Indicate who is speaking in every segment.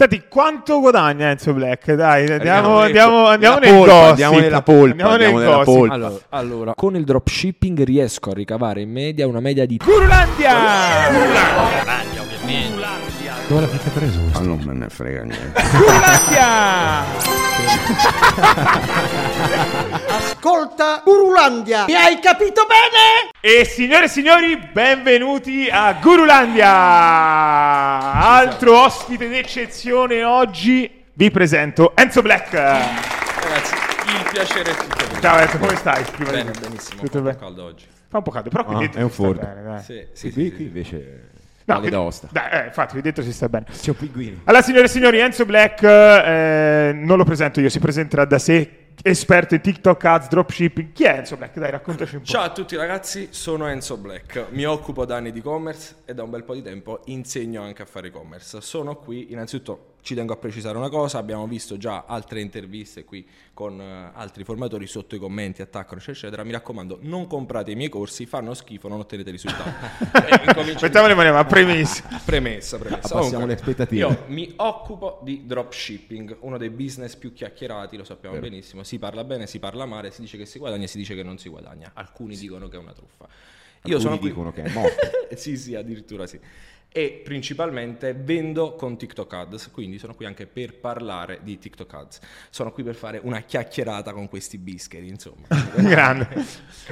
Speaker 1: Senti, quanto guadagna Enzo Black? Dai, andiamo, andiamo, andiamo nel
Speaker 2: polpa,
Speaker 1: gossip.
Speaker 2: andiamo nella polpa,
Speaker 1: Andiamo
Speaker 2: andiamo
Speaker 1: nel
Speaker 2: nella polpa.
Speaker 3: Allora, allora, con il dropshipping riesco a ricavare in media una media di
Speaker 1: Gurulandia!
Speaker 4: Dove l'avete preso?
Speaker 2: Ma non me ne frega niente.
Speaker 1: Gurulandia!
Speaker 5: Ascolta Urulandia, mi hai capito bene?
Speaker 1: E signore e signori, benvenuti a Gurulandia! Altro ospite d'eccezione oggi. Vi presento Enzo Black.
Speaker 3: Ragazzi, il piacere è tutto mio.
Speaker 1: Ciao Enzo, come stai? Prima
Speaker 3: Bene, benissimo.
Speaker 1: Tutto
Speaker 3: un po'
Speaker 1: bene?
Speaker 3: caldo oggi.
Speaker 1: Fa un po' caldo, però qui
Speaker 2: Ah,
Speaker 1: dentro
Speaker 2: è un Ford.
Speaker 1: bene, dai.
Speaker 3: Sì, sì,
Speaker 2: qui,
Speaker 3: sì,
Speaker 2: qui
Speaker 3: sì.
Speaker 2: invece
Speaker 1: No,
Speaker 2: Valle
Speaker 1: qui-
Speaker 2: d'Aosta.
Speaker 1: Dai, eh, infatti, qui dentro si sta bene.
Speaker 2: C'è un pinguino.
Speaker 1: Allora, signore e signori, Enzo Black eh, non lo presento io, si presenterà da sé, esperto in TikTok ads, dropshipping. Chi è Enzo Black? Dai, raccontaci un po'.
Speaker 3: Ciao a tutti ragazzi, sono Enzo Black, mi occupo da anni di e-commerce e da un bel po' di tempo insegno anche a fare e-commerce. Sono qui, innanzitutto ci tengo a precisare una cosa, abbiamo visto già altre interviste qui con eh, altri formatori sotto i commenti, attaccano eccetera, eccetera. Mi raccomando, non comprate i miei corsi, fanno schifo, non ottenete risultati.
Speaker 1: Mettiamo le mani, ma premessa.
Speaker 3: Premessa, premessa. Comunque,
Speaker 2: le aspettative.
Speaker 3: Io mi occupo di dropshipping, uno dei business più chiacchierati, lo sappiamo benissimo. Si parla bene, si parla male, si dice che si guadagna, si dice che non si guadagna. Alcuni dicono che è una truffa. Io
Speaker 2: Alcuni
Speaker 3: sono qui-
Speaker 2: dicono che è morto.
Speaker 3: sì, sì, addirittura sì. E principalmente vendo con TikTok Ads, quindi sono qui anche per parlare di TikTok Ads. Sono qui per fare una chiacchierata con questi bischeri, insomma.
Speaker 1: Grande.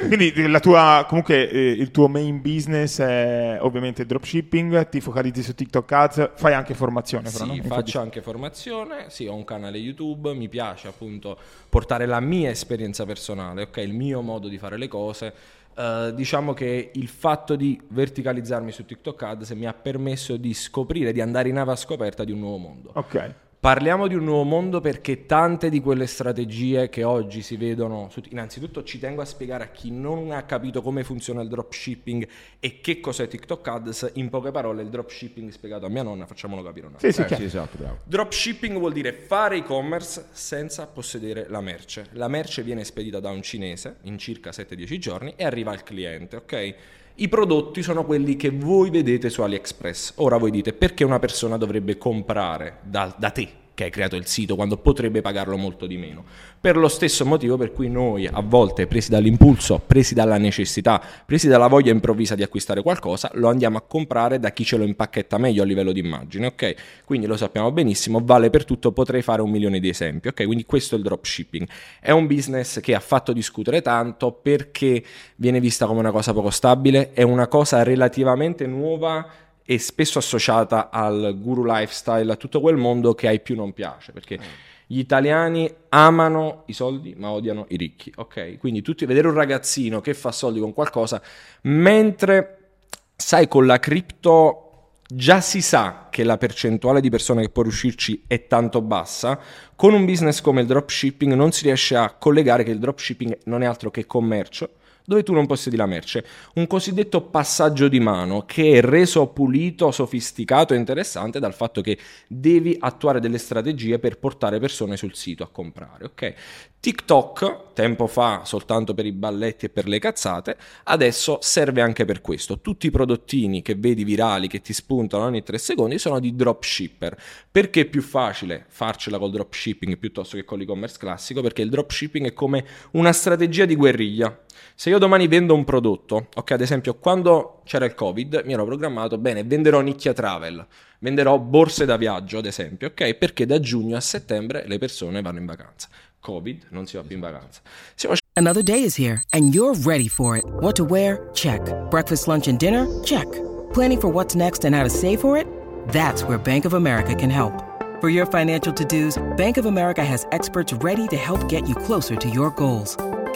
Speaker 1: Quindi la tua, comunque eh, il tuo main business è ovviamente dropshipping, ti focalizzi su TikTok ads, fai anche formazione però,
Speaker 3: Sì,
Speaker 1: no?
Speaker 3: faccio anche formazione, sì, ho un canale YouTube, mi piace appunto portare la mia esperienza personale, ok, il mio modo di fare le cose. Eh, diciamo che il fatto di verticalizzarmi su TikTok Ads mi ha permesso di scoprire, di andare in ava scoperta di un nuovo mondo.
Speaker 1: Ok.
Speaker 3: Parliamo di un nuovo mondo perché tante di quelle strategie che oggi si vedono, innanzitutto ci tengo a spiegare a chi non ha capito come funziona il dropshipping e che cos'è TikTok Ads, in poche parole il dropshipping spiegato a mia nonna, facciamolo capire un attimo.
Speaker 1: Sì, sì,
Speaker 2: Eh, sì, esatto, bravo.
Speaker 3: Dropshipping vuol dire fare e-commerce senza possedere la merce. La merce viene spedita da un cinese in circa 7-10 giorni e arriva al cliente, ok? I prodotti sono quelli che voi vedete su AliExpress. Ora voi dite perché una persona dovrebbe comprare da, da te che hai creato il sito quando potrebbe pagarlo molto di meno. Per lo stesso motivo per cui noi a volte presi dall'impulso, presi dalla necessità, presi dalla voglia improvvisa di acquistare qualcosa, lo andiamo a comprare da chi ce lo impacchetta meglio a livello di immagine, ok? Quindi lo sappiamo benissimo, vale per tutto, potrei fare un milione di esempi, ok? Quindi questo è il dropshipping. È un business che ha fatto discutere tanto perché viene vista come una cosa poco stabile, è una cosa relativamente nuova e spesso associata al guru lifestyle, a tutto quel mondo che ai più non piace, perché gli italiani amano i soldi ma odiano i ricchi, ok? Quindi tutti vedere un ragazzino che fa soldi con qualcosa, mentre sai con la cripto già si sa che la percentuale di persone che può riuscirci è tanto bassa, con un business come il dropshipping non si riesce a collegare che il dropshipping non è altro che commercio dove tu non possiedi la merce, un cosiddetto passaggio di mano che è reso pulito, sofisticato e interessante dal fatto che devi attuare delle strategie per portare persone sul sito a comprare, ok? TikTok, tempo fa soltanto per i balletti e per le cazzate, adesso serve anche per questo. Tutti i prodottini che vedi virali, che ti spuntano ogni tre secondi, sono di dropshipper. Perché è più facile farcela col dropshipping piuttosto che con l'e-commerce classico? Perché il dropshipping è come una strategia di guerriglia. Se io domani vendo un prodotto, ok, ad esempio quando c'era il Covid, mi ero programmato, bene, venderò nicchia travel, venderò borse da viaggio, ad esempio, ok? Perché da giugno a settembre le persone vanno in vacanza. Covid, non si va più in vacanza. Stiamo
Speaker 6: Another day is here, and you're ready for it. What to wear? Check. Breakfast, lunch, and dinner? Check. Planning for what's next and how to save for it? That's where Bank of America can help. For your financial to dos, Bank of America has experts ready to help get you closer to your goals.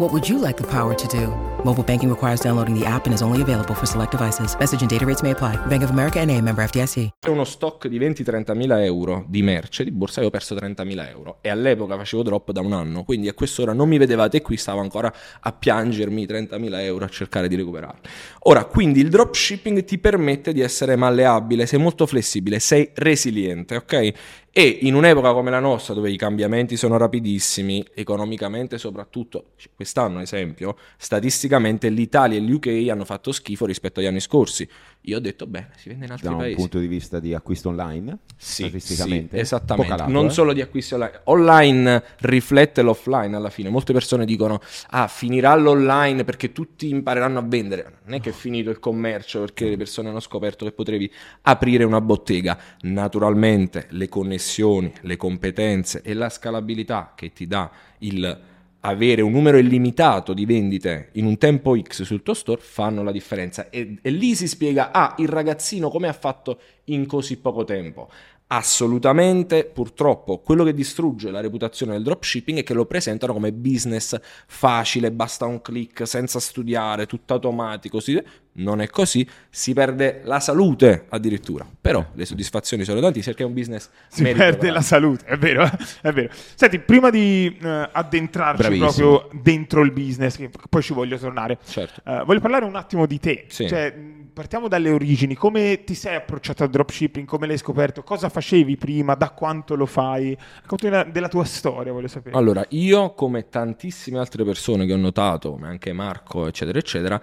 Speaker 6: What would you like the power to do? Mobile banking requires downloading the app and is only available for select devices. Message and data rates may apply. Bank of America and a member FDIC.
Speaker 3: Uno stock di 20-30 mila euro di merce, di borsa, io ho perso 30 mila euro e all'epoca facevo drop da un anno, quindi a quest'ora non mi vedevate qui, stavo ancora a piangermi 30 mila euro a cercare di recuperarli. Ora, quindi il dropshipping ti permette di essere malleabile, sei molto flessibile, sei resiliente, ok? E in un'epoca come la nostra, dove i cambiamenti sono rapidissimi, economicamente soprattutto, quest'anno ad esempio, statisticamente l'Italia e l'UK hanno fatto schifo rispetto agli anni scorsi. Io ho detto, bene, si vende in altri
Speaker 2: Da un
Speaker 3: paesi.
Speaker 2: punto di vista di acquisto online,
Speaker 3: Sì,
Speaker 2: statisticamente.
Speaker 3: sì, esattamente.
Speaker 2: Un calato,
Speaker 3: non
Speaker 2: eh.
Speaker 3: solo di acquisti online. Online riflette l'offline alla fine. Molte persone dicono: Ah, finirà l'online perché tutti impareranno a vendere. Non è che è finito il commercio perché le persone hanno scoperto che potevi aprire una bottega. Naturalmente le connessioni, le competenze e la scalabilità che ti dà il avere un numero illimitato di vendite in un tempo X sul tuo store fanno la differenza e, e lì si spiega ah il ragazzino come ha fatto in così poco tempo assolutamente purtroppo quello che distrugge la reputazione del dropshipping è che lo presentano come business facile basta un click senza studiare tutto automatico sì. Non è così si perde la salute addirittura però le soddisfazioni sono tantissime perché è un business
Speaker 1: Si perde la salute, è vero, eh? è vero. Senti, prima di eh, addentrarci
Speaker 2: Bravissimo.
Speaker 1: proprio dentro il business, che poi ci voglio tornare,
Speaker 3: Certo.
Speaker 1: eh, voglio parlare un attimo di te.
Speaker 3: Sì.
Speaker 1: Cioè, partiamo dalle origini. Come ti sei approcciato al dropshipping? Come l'hai scoperto? Cosa facevi prima? Da quanto lo fai? Raccontami della, della tua storia, voglio sapere.
Speaker 3: Allora, io come tantissime altre persone che ho notato, come anche Marco, eccetera, eccetera,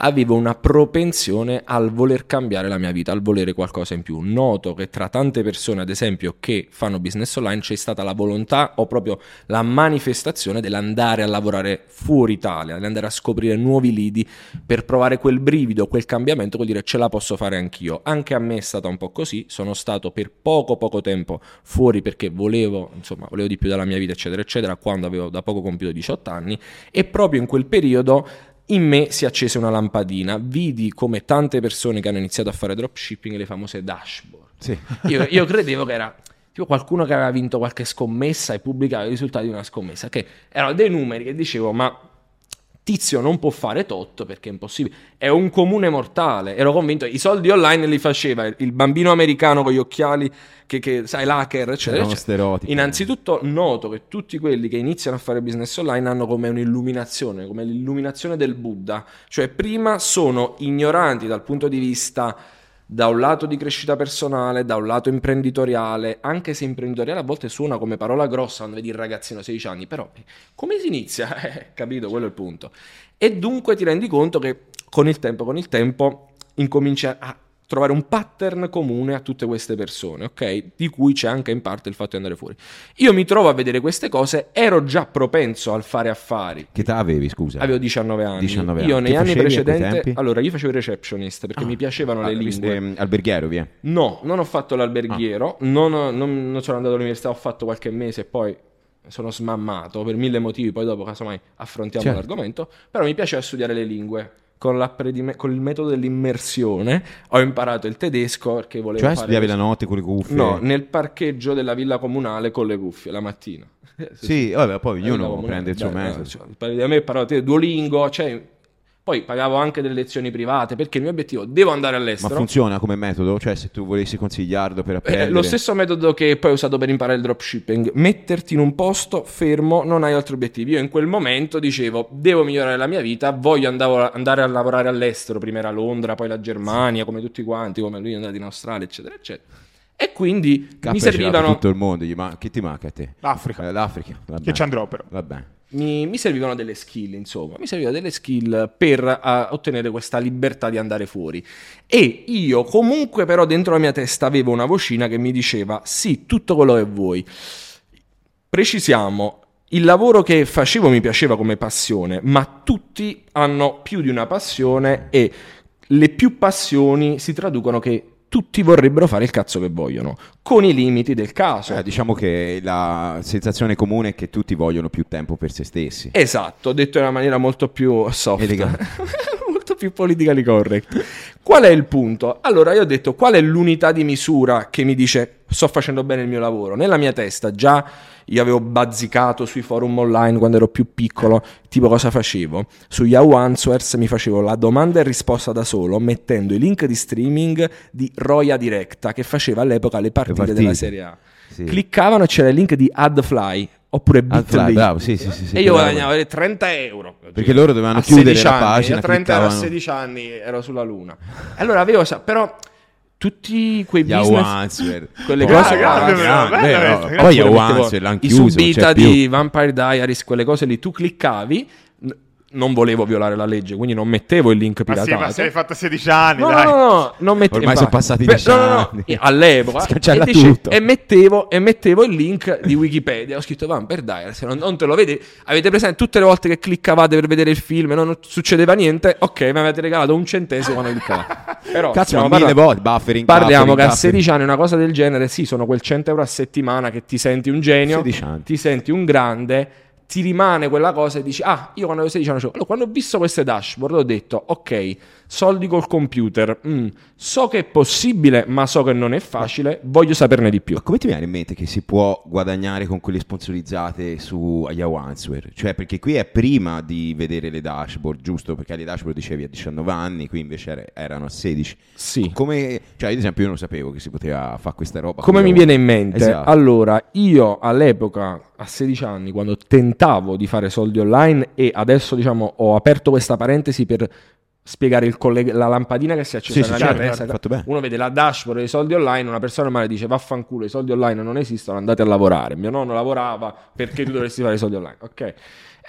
Speaker 3: avevo una propensione al voler cambiare la mia vita, al volere qualcosa in più. Noto che tra tante persone, ad esempio, che fanno business online c'è stata la volontà o proprio la manifestazione dell'andare a lavorare fuori Italia, dell'andare a scoprire nuovi lidi per provare quel brivido, quel cambiamento, vuol dire ce la posso fare anch'io. Anche a me è stata un po' così, sono stato per poco poco tempo fuori perché volevo, insomma, volevo di più dalla mia vita, eccetera, eccetera, quando avevo da poco compiuto 18 anni e proprio in quel periodo in me si accese una lampadina, vidi come tante persone che hanno iniziato a fare dropshipping le famose dashboard.
Speaker 2: Sì.
Speaker 3: Io, io credevo che era tipo qualcuno che aveva vinto qualche scommessa e pubblicava i risultati di una scommessa, che erano dei numeri che dicevo ma tizio non può fare tot perché è impossibile, è un comune mortale, ero convinto, i soldi online li faceva il- bambino americano con gli occhiali, che, che sai, l'hacker, eccetera,
Speaker 2: C'erano stereotipi.
Speaker 3: Innanzitutto noto che tutti quelli che iniziano a fare business online hanno come un'illuminazione, come l'illuminazione del Buddha, cioè prima sono ignoranti dal punto di vista da un lato di crescita personale, da un lato imprenditoriale, anche se imprenditoriale a volte suona come parola grossa quando vedi il ragazzino 16 anni, però eh, come si inizia? Eh, capito, quello è il punto. E dunque ti rendi conto che con il tempo, con il tempo, incominci a trovare un pattern comune a tutte queste persone, ok? Di cui c'è anche in parte il fatto di andare fuori. Io mi trovo a vedere queste cose, ero già propenso al fare affari.
Speaker 2: Che età avevi, scusa?
Speaker 3: Avevo 19 anni.
Speaker 2: 19
Speaker 3: Io
Speaker 2: anni.
Speaker 3: nei
Speaker 2: Che
Speaker 3: anni precedenti, allora io facevo il receptionist perché mi piacevano
Speaker 2: Ah,
Speaker 3: le lingue.
Speaker 2: ehm, alberghiero, via.
Speaker 3: No, non ho fatto l'alberghiero, non, ho- non- non sono andato all'università, ho fatto qualche mese e poi sono smammato per mille motivi, poi dopo casomai affrontiamo
Speaker 2: Certo.
Speaker 3: l'argomento, però mi piaceva studiare le lingue. Con, con il metodo dell'immersione ho imparato il tedesco perché volevo
Speaker 2: Cioè
Speaker 3: fare
Speaker 2: studiavi la notte con le cuffie?
Speaker 3: No, nel parcheggio della villa comunale con le cuffie la mattina.
Speaker 2: Sì, vabbè, poi ognuno prende il suo metodo.
Speaker 3: di me parlavo di Duolingo, cioè, poi pagavo anche delle lezioni private perché il mio obiettivo devo andare
Speaker 2: Ma
Speaker 3: all'estero.
Speaker 2: funziona come metodo? Cioè, se tu volessi consigliarlo per
Speaker 3: Eh,
Speaker 2: apprendere...
Speaker 3: lo stesso metodo che poi ho usato per imparare il dropshipping, metterti in un posto fermo, non hai altri obiettivi. Io in quel momento dicevo, devo migliorare la mia vita, voglio andavo- andare a lavorare all'estero, prima era Londra, poi la Germania, come tutti quanti, come lui è andato in Australia, eccetera, eccetera. E quindi
Speaker 2: K
Speaker 3: mi servivano,
Speaker 2: tutto il mondo, gli ma- che ti manca a te?
Speaker 1: L'Africa.
Speaker 2: Eh, L'Africa, vabbè.
Speaker 1: Che ci andrò però.
Speaker 2: Vabbè.
Speaker 3: Mi, mi servivano delle skill, insomma, mi servivano delle skill per eh, ottenere questa libertà di andare fuori. E io comunque però dentro la mia testa avevo una vocina che mi diceva, sì, tutto quello che vuoi. Precisiamo, il lavoro che facevo mi piaceva come passione, ma tutti hanno più di una passione e le più passioni si traducono che tutti vorrebbero fare il cazzo che vogliono, con i limiti del caso.
Speaker 2: Cioè, diciamo che la sensazione comune è che tutti vogliono più tempo per se stessi.
Speaker 3: Esatto, detto in una maniera molto più soft,
Speaker 2: Elegante.
Speaker 3: più politically correct. Qual è il punto? Allora, io ho detto qual è l'unità di misura che mi dice sto facendo bene il mio lavoro? Nella mia testa già io avevo bazzicato sui forum online quando ero più piccolo, tipo cosa facevo? Su Yahoo Answers mi facevo la domanda e risposta da solo, mettendo i link di streaming di Roya Directa che faceva all'epoca le partite,
Speaker 2: partite.
Speaker 3: della Serie A.
Speaker 2: Sì.
Speaker 3: Cliccavano e c'era il link di AdFly oppure Bitly.
Speaker 2: bravo, sì, sì, sì, sì,
Speaker 3: e io
Speaker 2: bravo.
Speaker 3: guadagnavo 30 euro.
Speaker 2: Perché loro dovevano
Speaker 3: A
Speaker 2: chiudere
Speaker 3: 16
Speaker 2: la
Speaker 3: anni,
Speaker 2: pagina,
Speaker 3: Io 30 euro a
Speaker 2: cliccavano.
Speaker 3: 16 anni ero sulla luna. Allora avevo, però tutti quei
Speaker 2: Yahoo
Speaker 3: business,
Speaker 2: Answer.
Speaker 3: quelle
Speaker 2: Poi-
Speaker 3: cose
Speaker 1: grande,
Speaker 2: grande, Poi Answer l'hanno
Speaker 3: i
Speaker 2: chiuso,
Speaker 3: subita
Speaker 2: c'è più.
Speaker 3: di Vampire Diaries, quelle cose lì, tu cliccavi, non volevo violare la legge, quindi non mettevo il link
Speaker 1: Ma sì,
Speaker 3: piratato.
Speaker 1: ma se l'hai fatta a 16 anni,
Speaker 3: No,
Speaker 1: dai.
Speaker 3: no, no, no, non mettevo.
Speaker 2: Ormai sono passati
Speaker 3: Beh,
Speaker 2: dieci
Speaker 3: no, no, no,
Speaker 2: anni.
Speaker 3: All'epoca. E, dice-
Speaker 2: tutto.
Speaker 3: e mettevo, e mettevo il link di Wikipedia. Ho scritto Vampire Diaries. Se non, non te lo vedi, avete presente tutte le volte che cliccavate per vedere il film e non succedeva niente? Ok, mi avete regalato un centesimo quando cliccavate. Però
Speaker 2: Cazzo, ma mille
Speaker 3: parlando-
Speaker 2: volte, buffering,
Speaker 3: Parliamo
Speaker 2: buffering,
Speaker 3: che a
Speaker 2: buffering.
Speaker 3: 16 anni una cosa del genere, sì, sono quel 100 euro a settimana che ti senti un genio,
Speaker 2: 16 anni.
Speaker 3: ti senti un grande, ti rimane quella cosa e dici, ah, io quando avevo 16 anni, quando ho visto queste dashboard ho detto, ok, soldi col computer, mm, so che è possibile, ma so che non è facile, voglio saperne di più.
Speaker 2: Ma come ti viene in mente che si può guadagnare con quelle sponsorizzate su Yahoo Answer? Cioè, perché qui è prima di vedere le dashboard, giusto? Perché le dashboard dicevi a 19 anni, qui invece era- erano a 16.
Speaker 3: Sì.
Speaker 2: Come, cioè, ad esempio, io non sapevo che si poteva fare questa roba.
Speaker 3: Come mi
Speaker 2: Yahoo.
Speaker 3: viene in mente?
Speaker 2: Esatto.
Speaker 3: Allora, io all'epoca, a 16 anni, quando tentavo di fare soldi online e adesso diciamo ho aperto questa parentesi per spiegare il colleg- la lampadina che si accesa
Speaker 2: Sì, sì, certo, certo, fatto bene.
Speaker 3: Uno vede la dashboard dei soldi online, una persona normale dice vaffanculo, i soldi online non esistono, andate a lavorare. Mio nonno lavorava perché tu dovresti fare i soldi online, ok?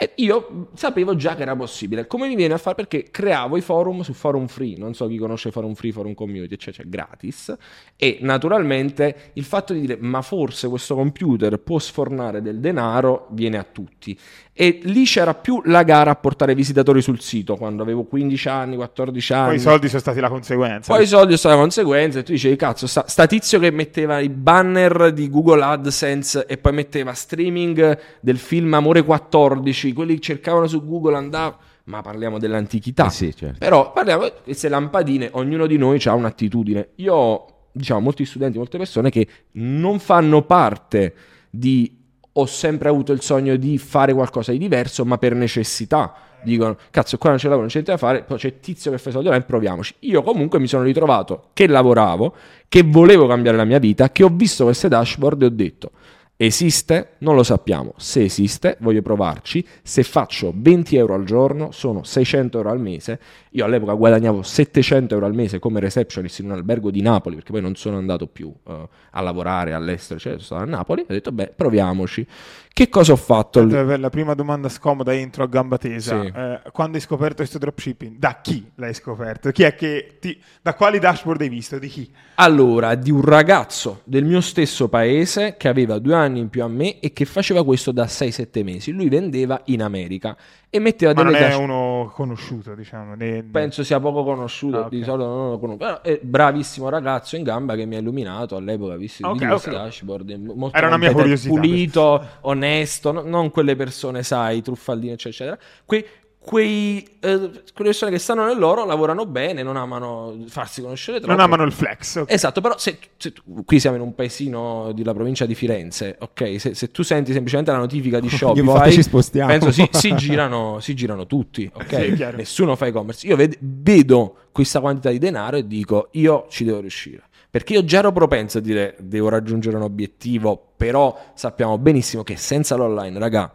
Speaker 3: E io sapevo già che era possibile. Come mi viene a fare? Perché creavo i forum su Forum Free. Non so chi conosce Forum Free, Forum Community, eccetera, gratis. E naturalmente il fatto di dire ma forse questo computer può sfornare del denaro viene a tutti. E lì c'era più la gara a portare visitatori sul sito quando avevo 15 anni, 14 anni.
Speaker 1: Poi i soldi sono stati la conseguenza.
Speaker 3: Poi i soldi sono la conseguenza e tu dicevi, cazzo, sta, sta tizio che metteva i banner di Google AdSense e poi metteva streaming del film Amore 14, quelli che cercavano su Google andavano... Ma parliamo dell'antichità.
Speaker 2: Eh sì, certo.
Speaker 3: Però parliamo di queste lampadine, ognuno di noi ha un'attitudine. Io ho, diciamo, molti studenti, molte persone che non fanno parte di ho sempre avuto il sogno di fare qualcosa di diverso, ma per necessità. Dicono, cazzo, qua non c'è lavoro, non c'è niente da fare, poi c'è tizio che fa soldi online, proviamoci. Io comunque mi sono ritrovato che lavoravo, che volevo cambiare la mia vita, che ho visto queste dashboard e ho detto, esiste? Non lo sappiamo. Se esiste, voglio provarci. Se faccio 20 euro al giorno, sono 600 euro al mese. Io all'epoca guadagnavo 700 euro al mese come receptionist in un albergo di Napoli, perché poi non sono andato più eh, a lavorare all'estero, cioè sono stato a Napoli. Ho detto, beh, proviamoci. Che cosa ho fatto?
Speaker 1: La prima domanda scomoda intro a gamba tesa.
Speaker 3: Sì.
Speaker 1: Eh, quando hai scoperto questo dropshipping? Da chi l'hai scoperto? Chi è che ti... Da quali dashboard hai visto? Di chi?
Speaker 3: Allora, di un ragazzo del mio stesso paese che aveva due anni in più a me e che faceva questo da 6-7 mesi. Lui vendeva in America e metteva
Speaker 1: Ma
Speaker 3: delle
Speaker 1: non è
Speaker 3: dash-
Speaker 1: uno conosciuto, diciamo. Ne-
Speaker 3: Penso sia poco conosciuto,
Speaker 1: Ah, ok.
Speaker 3: di solito non lo conosco. Però è bravissimo ragazzo in gamba che mi ha illuminato all'epoca, visto
Speaker 1: Ok,
Speaker 3: i video questi
Speaker 1: ok.
Speaker 3: dashboard. Molto
Speaker 1: Era una mia curiosità,
Speaker 3: Pulito, onesto, no- non quelle persone, sai, truffaldine, eccetera. eccetera. Que- quei, eh, quelle persone che stanno nell'oro lavorano bene, non amano farsi conoscere troppo.
Speaker 1: Non amano il flex. ok.
Speaker 3: Esatto, però se, se qui siamo in un paesino della provincia di Firenze, ok? Se, se tu senti semplicemente la notifica di
Speaker 2: volta
Speaker 3: Shopify,
Speaker 2: ci spostiamo.
Speaker 3: penso si, si girano, si girano tutti, ok?
Speaker 1: Sì.
Speaker 3: Nessuno fa e-commerce. Io ved- vedo questa quantità di denaro e dico, io ci devo riuscire. Perché io già ero propenso a dire, devo raggiungere un obiettivo, però sappiamo benissimo che senza l'online, raga,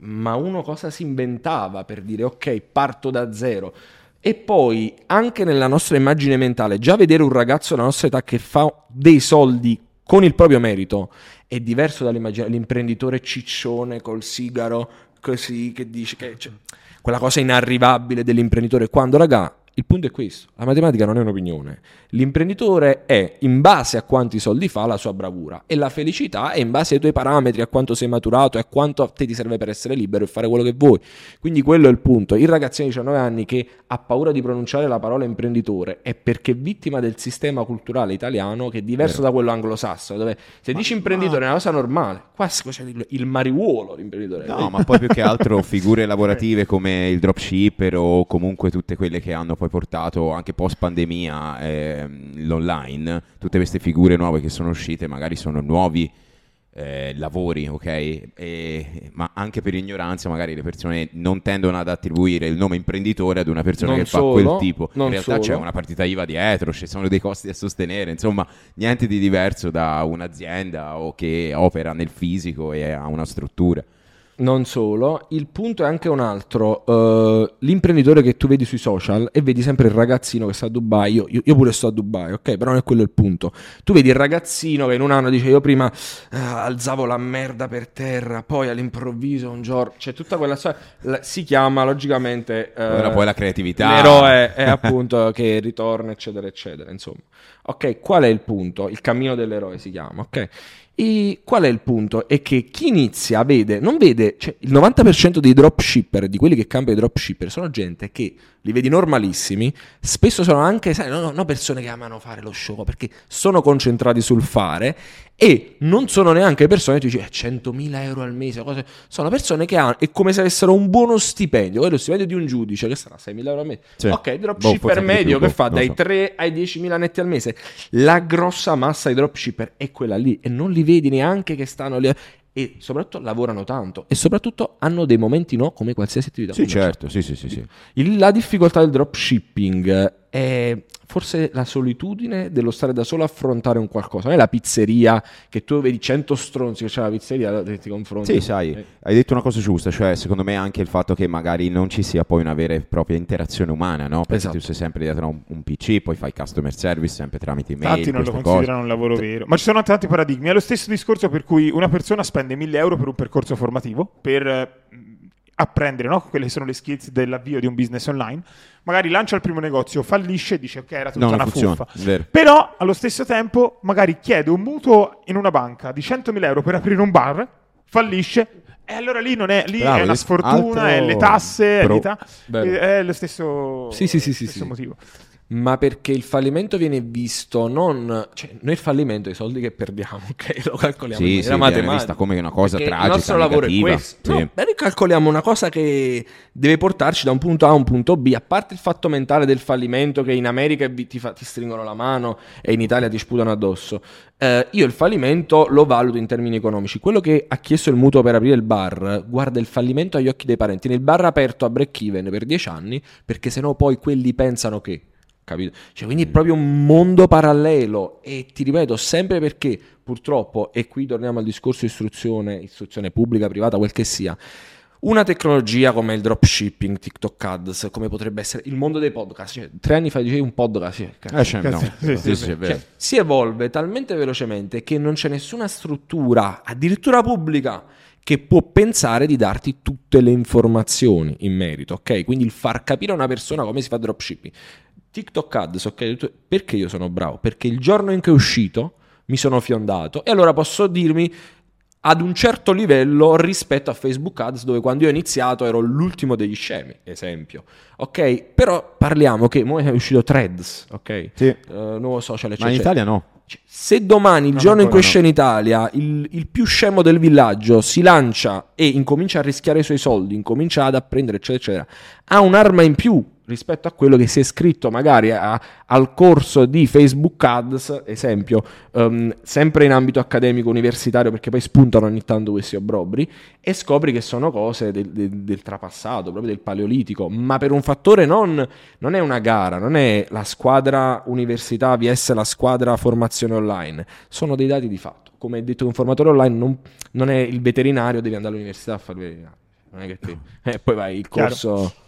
Speaker 3: ma uno cosa si inventava per dire ok, parto da zero. E poi anche nella nostra immagine mentale, già vedere un ragazzo della nostra età che fa dei soldi con il proprio merito è diverso dall'immaginare l'imprenditore ciccione col sigaro così che dice che cioè, quella cosa inarrivabile dell'imprenditore. Quando, raga, il punto è questo: la matematica non è un'opinione. L'imprenditore è in base a quanti soldi fa la sua bravura e la felicità è in base ai tuoi parametri, a quanto sei maturato e a quanto a te ti serve per essere libero e fare quello che vuoi. Quindi quello è il punto. Il ragazzino di 19 anni che ha paura di pronunciare la parola imprenditore è perché è vittima del sistema culturale italiano che è diverso da quello anglosassone, dove se dici imprenditore è una cosa normale. Qua c'è il, il mariuolo l'imprenditore.
Speaker 2: No, ma poi più che altro figure lavorative come il dropshipper o comunque tutte quelle che hanno poi portato anche post pandemia ehm, l'online, tutte queste figure nuove che sono uscite magari sono nuovi eh, lavori, ok? E- ma anche per ignoranza magari le persone non tendono ad attribuire il nome imprenditore ad una persona
Speaker 3: Non
Speaker 2: che fa
Speaker 3: solo,
Speaker 2: quel tipo. In realtà c'è
Speaker 3: solo.
Speaker 2: una partita IVA dietro, ci sono dei costi da sostenere, insomma niente di diverso da un'azienda o che opera nel fisico e ha una struttura.
Speaker 3: Non solo, il punto è anche un altro. eh, l'imprenditore che tu vedi sui social e vedi sempre il ragazzino che sta a Dubai. Io, io- pure sto a Dubai, ok? Però non è quello il punto. Tu vedi il ragazzino che in un anno dice: Io prima eh, alzavo la merda per terra, poi all'improvviso un giorno. C'è tutta quella storia. la- si chiama logicamente. eh,
Speaker 2: Ora poi la creatività.
Speaker 3: L'eroe è appunto che ritorna, eccetera, eccetera. Insomma, ok, qual è il punto? Il cammino dell'eroe si chiama, ok? E qual è il punto? È che chi inizia vede, non vede, cioè il 90% dei dropshipper, di quelli che cambiano i dropshipper, sono gente che li vedi normalissimi, spesso sono anche, sai, no, no, persone che amano fare lo show perché sono concentrati sul fare e non sono neanche persone che dici eh, 100.000 euro al mese, cose- sono persone che hanno, è come se avessero un buono stipendio, quello stipendio di un giudice che sarà 6.000 euro al mese.
Speaker 2: Sì.
Speaker 3: Ok,
Speaker 2: Boh,
Speaker 3: dropshipper
Speaker 2: di
Speaker 3: medio
Speaker 2: più,
Speaker 3: che fa
Speaker 2: boh, non
Speaker 3: dai
Speaker 2: so.
Speaker 3: 3 ai 10.000 netti al mese. La grossa massa di dropshipper è quella lì e non li vedi neanche che stanno lì e soprattutto lavorano tanto e soprattutto hanno dei momenti no come qualsiasi attività.
Speaker 2: Sì, certo, sì, sì, sì, sì.
Speaker 3: Il- la difficoltà del dropshipping è forse la solitudine dello stare da solo a affrontare un qualcosa. Non è la pizzeria che tu vedi 100 stronzi che c'è la pizzeria che ti confronti.
Speaker 2: Sì, sai,
Speaker 3: Eh,
Speaker 2: hai detto una cosa giusta, cioè secondo me anche il fatto che magari non ci sia poi una vera e propria interazione umana, no? Perché
Speaker 3: Esatto.
Speaker 2: tu sei sempre dietro a un, un PC, poi fai customer service sempre tramite email,
Speaker 1: Tanti non lo considerano
Speaker 2: cose.
Speaker 1: un lavoro vero. Ma ci sono tanti paradigmi. È lo stesso discorso per cui una persona spende 1000 euro per un percorso formativo per eh, apprendere no? quelle sono le skills dell'avvio di un business online. Magari lancia il primo negozio, fallisce e dice ok, era tutta
Speaker 2: No,
Speaker 1: una
Speaker 2: funziona,
Speaker 1: fuffa.
Speaker 2: vero.
Speaker 1: Però allo stesso tempo magari chiede un mutuo in una banca di 100.000 euro per aprire un bar, fallisce. E allora lì non è, lì
Speaker 2: Bravo,
Speaker 1: è una sfortuna, è le tasse, è
Speaker 3: Bello.
Speaker 1: è lo stesso,
Speaker 3: Sì, sì, sì, sì,
Speaker 1: stesso
Speaker 3: sì.
Speaker 1: motivo.
Speaker 3: Ma perché il fallimento viene visto non... Cioè, noi il fallimento, i soldi che perdiamo, ok? Lo calcoliamo in
Speaker 2: Sì,
Speaker 3: maniera
Speaker 2: sì, viene
Speaker 3: matematica.
Speaker 2: vista come una cosa
Speaker 3: Perché
Speaker 2: tragica,
Speaker 3: Il nostro lavoro
Speaker 2: negativa.
Speaker 3: è questo.
Speaker 2: Sì.
Speaker 3: No, noi calcoliamo una cosa che deve portarci da un punto A a un punto B. A parte il fatto mentale del fallimento che in America ti, fa- ti stringono la mano e in Italia ti sputano addosso. eh, io il fallimento lo valuto in termini economici. Quello che ha chiesto il mutuo per aprire il bar guarda il fallimento agli occhi dei parenti. Nel bar aperto a break even per 10 anni perché sennò poi quelli pensano che... Capito? Cioè, quindi è proprio un mondo parallelo e ti ripeto sempre perché purtroppo, e qui torniamo al discorso istruzione, istruzione pubblica, privata, quel che sia, una tecnologia come il dropshipping, TikTok Ads, come potrebbe essere il mondo dei podcast, cioè, tre anni fa dicevi un podcast, cazzo.
Speaker 2: Eh, cioè.
Speaker 1: Cazzo, Sì,
Speaker 2: sì, è vero.
Speaker 3: Cioè, si evolve talmente velocemente che non c'è nessuna struttura, addirittura pubblica, che può pensare di darti tutte le informazioni in merito, ok? Quindi il far capire a una persona come si fa dropshipping. TikTok Ads, ok? Perché io sono bravo? Perché il giorno in cui è uscito mi sono fiondato e allora posso dirmi ad un certo livello rispetto a Facebook Ads dove quando io ho iniziato ero l'ultimo degli scemi, esempio. Ok? Però parliamo che mo è uscito Threads, ok?
Speaker 2: Sì.
Speaker 3: Eh, nuovo social, eccetera.
Speaker 2: Ma in Italia no.
Speaker 3: Cioè, Se domani, il
Speaker 1: No,
Speaker 3: giorno in cui esce in Italia, il, il più scemo del villaggio si lancia e incomincia a rischiare i suoi soldi, incomincia ad apprendere, eccetera, eccetera, ha un'arma in più rispetto a quello che si è iscritto magari a- al corso di Facebook Ads, esempio, ehm, sempre in ambito accademico universitario, perché poi spuntano ogni tanto questi obbrobri, e scopri che sono cose del, del- del trapassato, proprio del paleolitico, ma per un fattore non, non è una gara, non è la squadra università vs la squadra formazione online, sono dei dati di fatto. Come detto un formatore online non, non è il veterinario, devi andare all'università a fare il veterinario. Non è che ti... eh, poi vai il corso...
Speaker 1: Chiaro.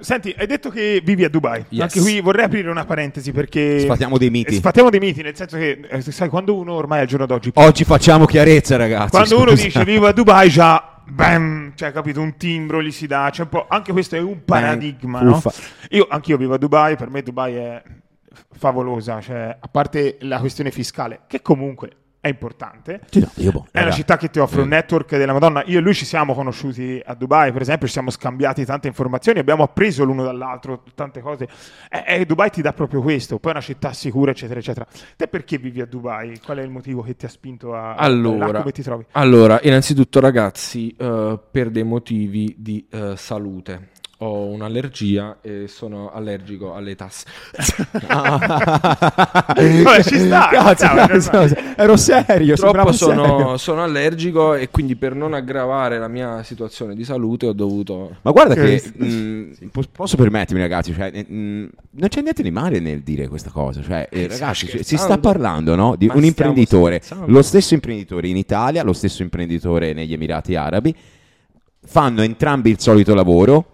Speaker 1: Senti, hai detto che vivi a Dubai.
Speaker 3: Yes.
Speaker 1: Anche qui vorrei aprire una parentesi perché...
Speaker 2: Sfatiamo dei miti.
Speaker 1: Sfatiamo dei miti, nel senso che, eh, sai, quando uno ormai al giorno d'oggi...
Speaker 2: Oggi facciamo chiarezza, ragazzi.
Speaker 1: quando uno
Speaker 2: scusa.
Speaker 1: dice vivo a Dubai già... Bam, cioè, capito, un timbro gli si dà, po'... Anche questo è un paradigma, no?
Speaker 3: uffa.
Speaker 1: Io, anch'io vivo a Dubai, per me Dubai è favolosa, cioè, a parte la questione fiscale, che comunque è importante.
Speaker 2: Sì, no, io, boh,
Speaker 1: È una città che ti offre un
Speaker 2: Eh.
Speaker 1: network della Madonna. Io e lui ci siamo conosciuti a Dubai, per esempio, ci siamo scambiati tante informazioni, abbiamo appreso l'uno dall'altro tante cose. E, e Dubai ti dà proprio questo, poi è una città sicura, eccetera, eccetera. Te perché vivi a Dubai? Qual è il motivo che ti ha spinto a...
Speaker 3: Allora,
Speaker 1: là come ti trovi?
Speaker 3: allora, innanzitutto ragazzi, eh, per dei motivi di eh, salute. Ho un'allergia e sono allergico alle tasse.
Speaker 1: Vabbè, ci sta,
Speaker 2: Cazzo, cazzo,
Speaker 1: normale.
Speaker 2: ero serio,
Speaker 3: Purtroppo sono,
Speaker 2: serio.
Speaker 3: sono allergico e quindi per non aggravare la mia situazione di salute ho dovuto...
Speaker 2: Ma guarda che
Speaker 1: Sì.
Speaker 2: mh, po- posso permettermi, ragazzi, cioè, eh, mh, non c'è niente di male nel dire questa cosa. Cioè, eh, ragazzi, si
Speaker 3: scherzando?
Speaker 2: sta parlando no, di
Speaker 3: Ma
Speaker 2: un imprenditore,
Speaker 3: scherzando?
Speaker 2: lo stesso imprenditore in Italia, lo stesso imprenditore negli Emirati Arabi. fanno entrambi il solito lavoro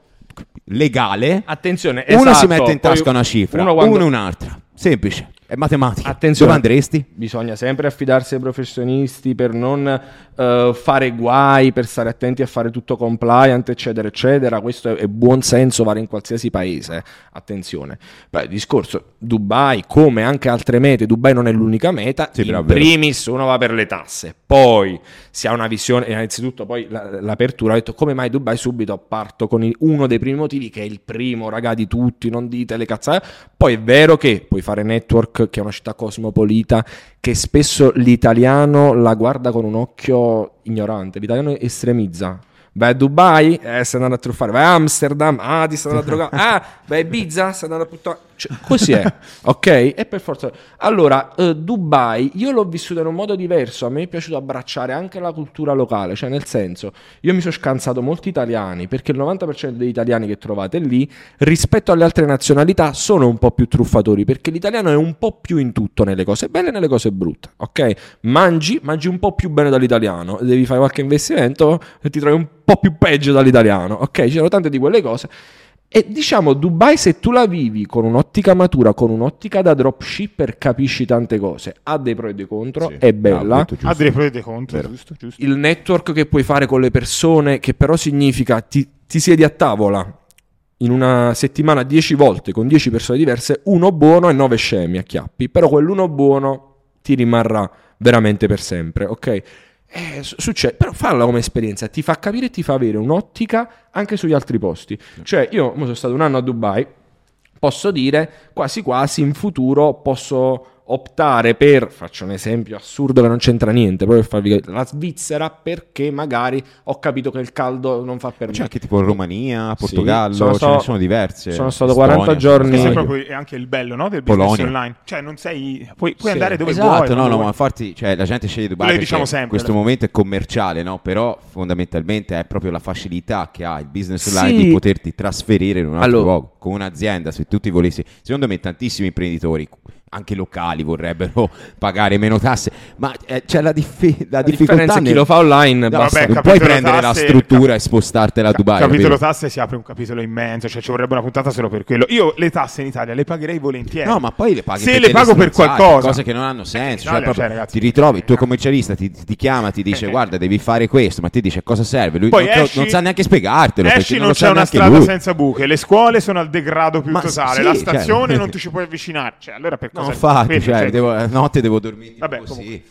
Speaker 2: legale.
Speaker 3: Attenzione,
Speaker 2: uno
Speaker 3: esatto,
Speaker 2: si mette in tasca una cifra,
Speaker 3: uno
Speaker 2: uno,
Speaker 3: quando-
Speaker 2: un'altra. Semplice, è matematica.
Speaker 3: Attenzione.
Speaker 2: Dove andresti?
Speaker 3: Bisogna sempre affidarsi ai professionisti per non eh, fare guai, per stare attenti a fare tutto compliant, eccetera, eccetera. Questo è, è buon senso, vale in qualsiasi paese. eh. Attenzione. Beh, discorso Dubai, come anche altre mete, Dubai non è l'unica meta.
Speaker 2: Sì,
Speaker 3: in primis uno va per le tasse, poi si ha una visione, e innanzitutto poi la- l'apertura ha detto come mai Dubai subito parto con il- uno dei primi motivi che è il primo, raga, di tutti, non dite le cazzate. Poi è vero che puoi fare network, che è una città cosmopolita, che spesso l'italiano la guarda con un occhio ignorante, l'italiano estremizza. Vai a Dubai? Eh, stai andando a truffare. Vai a Amsterdam? Ah, ti stai andando a drogare. Ah, vai a Ibiza? Stai andando a puttana. Cioè, così è, ok? E per forza. Allora, eh, Dubai, io l'ho vissuto in un modo diverso. A me è piaciuto abbracciare anche la cultura locale. Cioè, nel senso, io mi sono scansato molti italiani perché il 90% degli italiani che trovate lì, rispetto alle altre nazionalità, sono un po' più truffatori perché l'italiano è un po' più in tutto nelle cose belle e nelle cose brutte, ok? Mangi, mangi un po' più bene dall'italiano, devi fare qualche investimento e ti trovi un po' più peggio dall'italiano, ok? Ci sono tante di quelle cose. E diciamo, Dubai, se tu la vivi con un'ottica matura, con un'ottica da dropshipper, capisci tante cose. Ha dei pro e dei contro,
Speaker 2: Sì,
Speaker 3: è bella.
Speaker 2: giusto.
Speaker 1: Ha dei pro e dei contro, giusto, giusto.
Speaker 3: Il network che puoi fare con le persone, che però significa ti, ti siedi a tavola in una settimana 10 volte con 10 persone diverse, uno buono e 9 scemi a chiappi, però quell'uno buono ti rimarrà veramente per sempre, ok? Eh, su- succede, però falla come esperienza, ti fa capire e ti fa avere un'ottica anche sugli altri posti. Cioè, io sono stato un anno a Dubai, posso dire quasi quasi in futuro posso optare per, faccio un esempio assurdo che non c'entra niente, proprio per farvi capire, la Svizzera perché magari ho capito che il caldo non fa per me.
Speaker 2: C'è anche tipo Romania, Portogallo,
Speaker 3: sono
Speaker 2: ce
Speaker 3: stato-
Speaker 2: ne sono diverse.
Speaker 3: sono stato
Speaker 2: Estonia,
Speaker 3: 40 giorni-
Speaker 1: Questo è
Speaker 3: Sì.
Speaker 1: proprio è anche il bello no, del business
Speaker 2: Polonia.
Speaker 1: online. Cioè, non sei. Puoi, puoi
Speaker 3: Sì.
Speaker 1: andare dove
Speaker 2: esatto,
Speaker 1: vuoi.
Speaker 2: no,
Speaker 1: quando
Speaker 2: no,
Speaker 1: vuoi.
Speaker 2: ma infatti cioè, la gente sceglie Dubai
Speaker 1: che diciamo sempre,
Speaker 2: questo
Speaker 1: no?
Speaker 2: momento è commerciale, no? però fondamentalmente è proprio la facilità che ha il business
Speaker 3: Sì.
Speaker 2: online di poterti trasferire in un altro
Speaker 3: Allora-
Speaker 2: luogo, con un'azienda, se tutti volessi, secondo me tantissimi imprenditori anche locali vorrebbero pagare meno tasse, ma eh, c'è la, diffi- la
Speaker 3: La
Speaker 2: difficoltà
Speaker 3: differenza è chi
Speaker 2: nel-
Speaker 3: lo fa online,
Speaker 2: No,
Speaker 3: basta.
Speaker 1: vabbè,
Speaker 2: non puoi prendere la
Speaker 1: tasse-
Speaker 2: struttura
Speaker 1: cap-
Speaker 2: e spostartela a Dubai.
Speaker 1: capitolo
Speaker 2: capito?
Speaker 1: tasse si apre un capitolo immenso, cioè ci vorrebbe una puntata solo per quello. Io le tasse in Italia le pagherei volentieri.
Speaker 2: No, ma poi le paghi
Speaker 1: Se le pago per qualcosa.
Speaker 2: cose che non hanno senso. Cioè,
Speaker 1: Italia,
Speaker 2: proprio
Speaker 1: cioè, ragazzi,
Speaker 2: ti ritrovi, il tuo
Speaker 1: eh.
Speaker 2: commercialista ti, ti chiama, ti dice: Guarda, devi fare questo, ma ti dice cosa serve. Lui
Speaker 1: Poi
Speaker 2: non,
Speaker 1: esci-
Speaker 2: non sa neanche spiegartelo.
Speaker 1: Esci,
Speaker 2: perché
Speaker 1: non,
Speaker 2: non
Speaker 1: c'è una strada
Speaker 2: lui.
Speaker 1: senza buche, le scuole sono al degrado più
Speaker 2: Ma
Speaker 1: totale, la
Speaker 2: cioè-
Speaker 1: stazione non ti ci puoi avvicinare. Cioè, allora per cosa
Speaker 2: No, infatti, cioè,
Speaker 1: cioè,
Speaker 2: devo- la notte devo dormire
Speaker 1: Vabbè,
Speaker 2: così.
Speaker 1: comunque.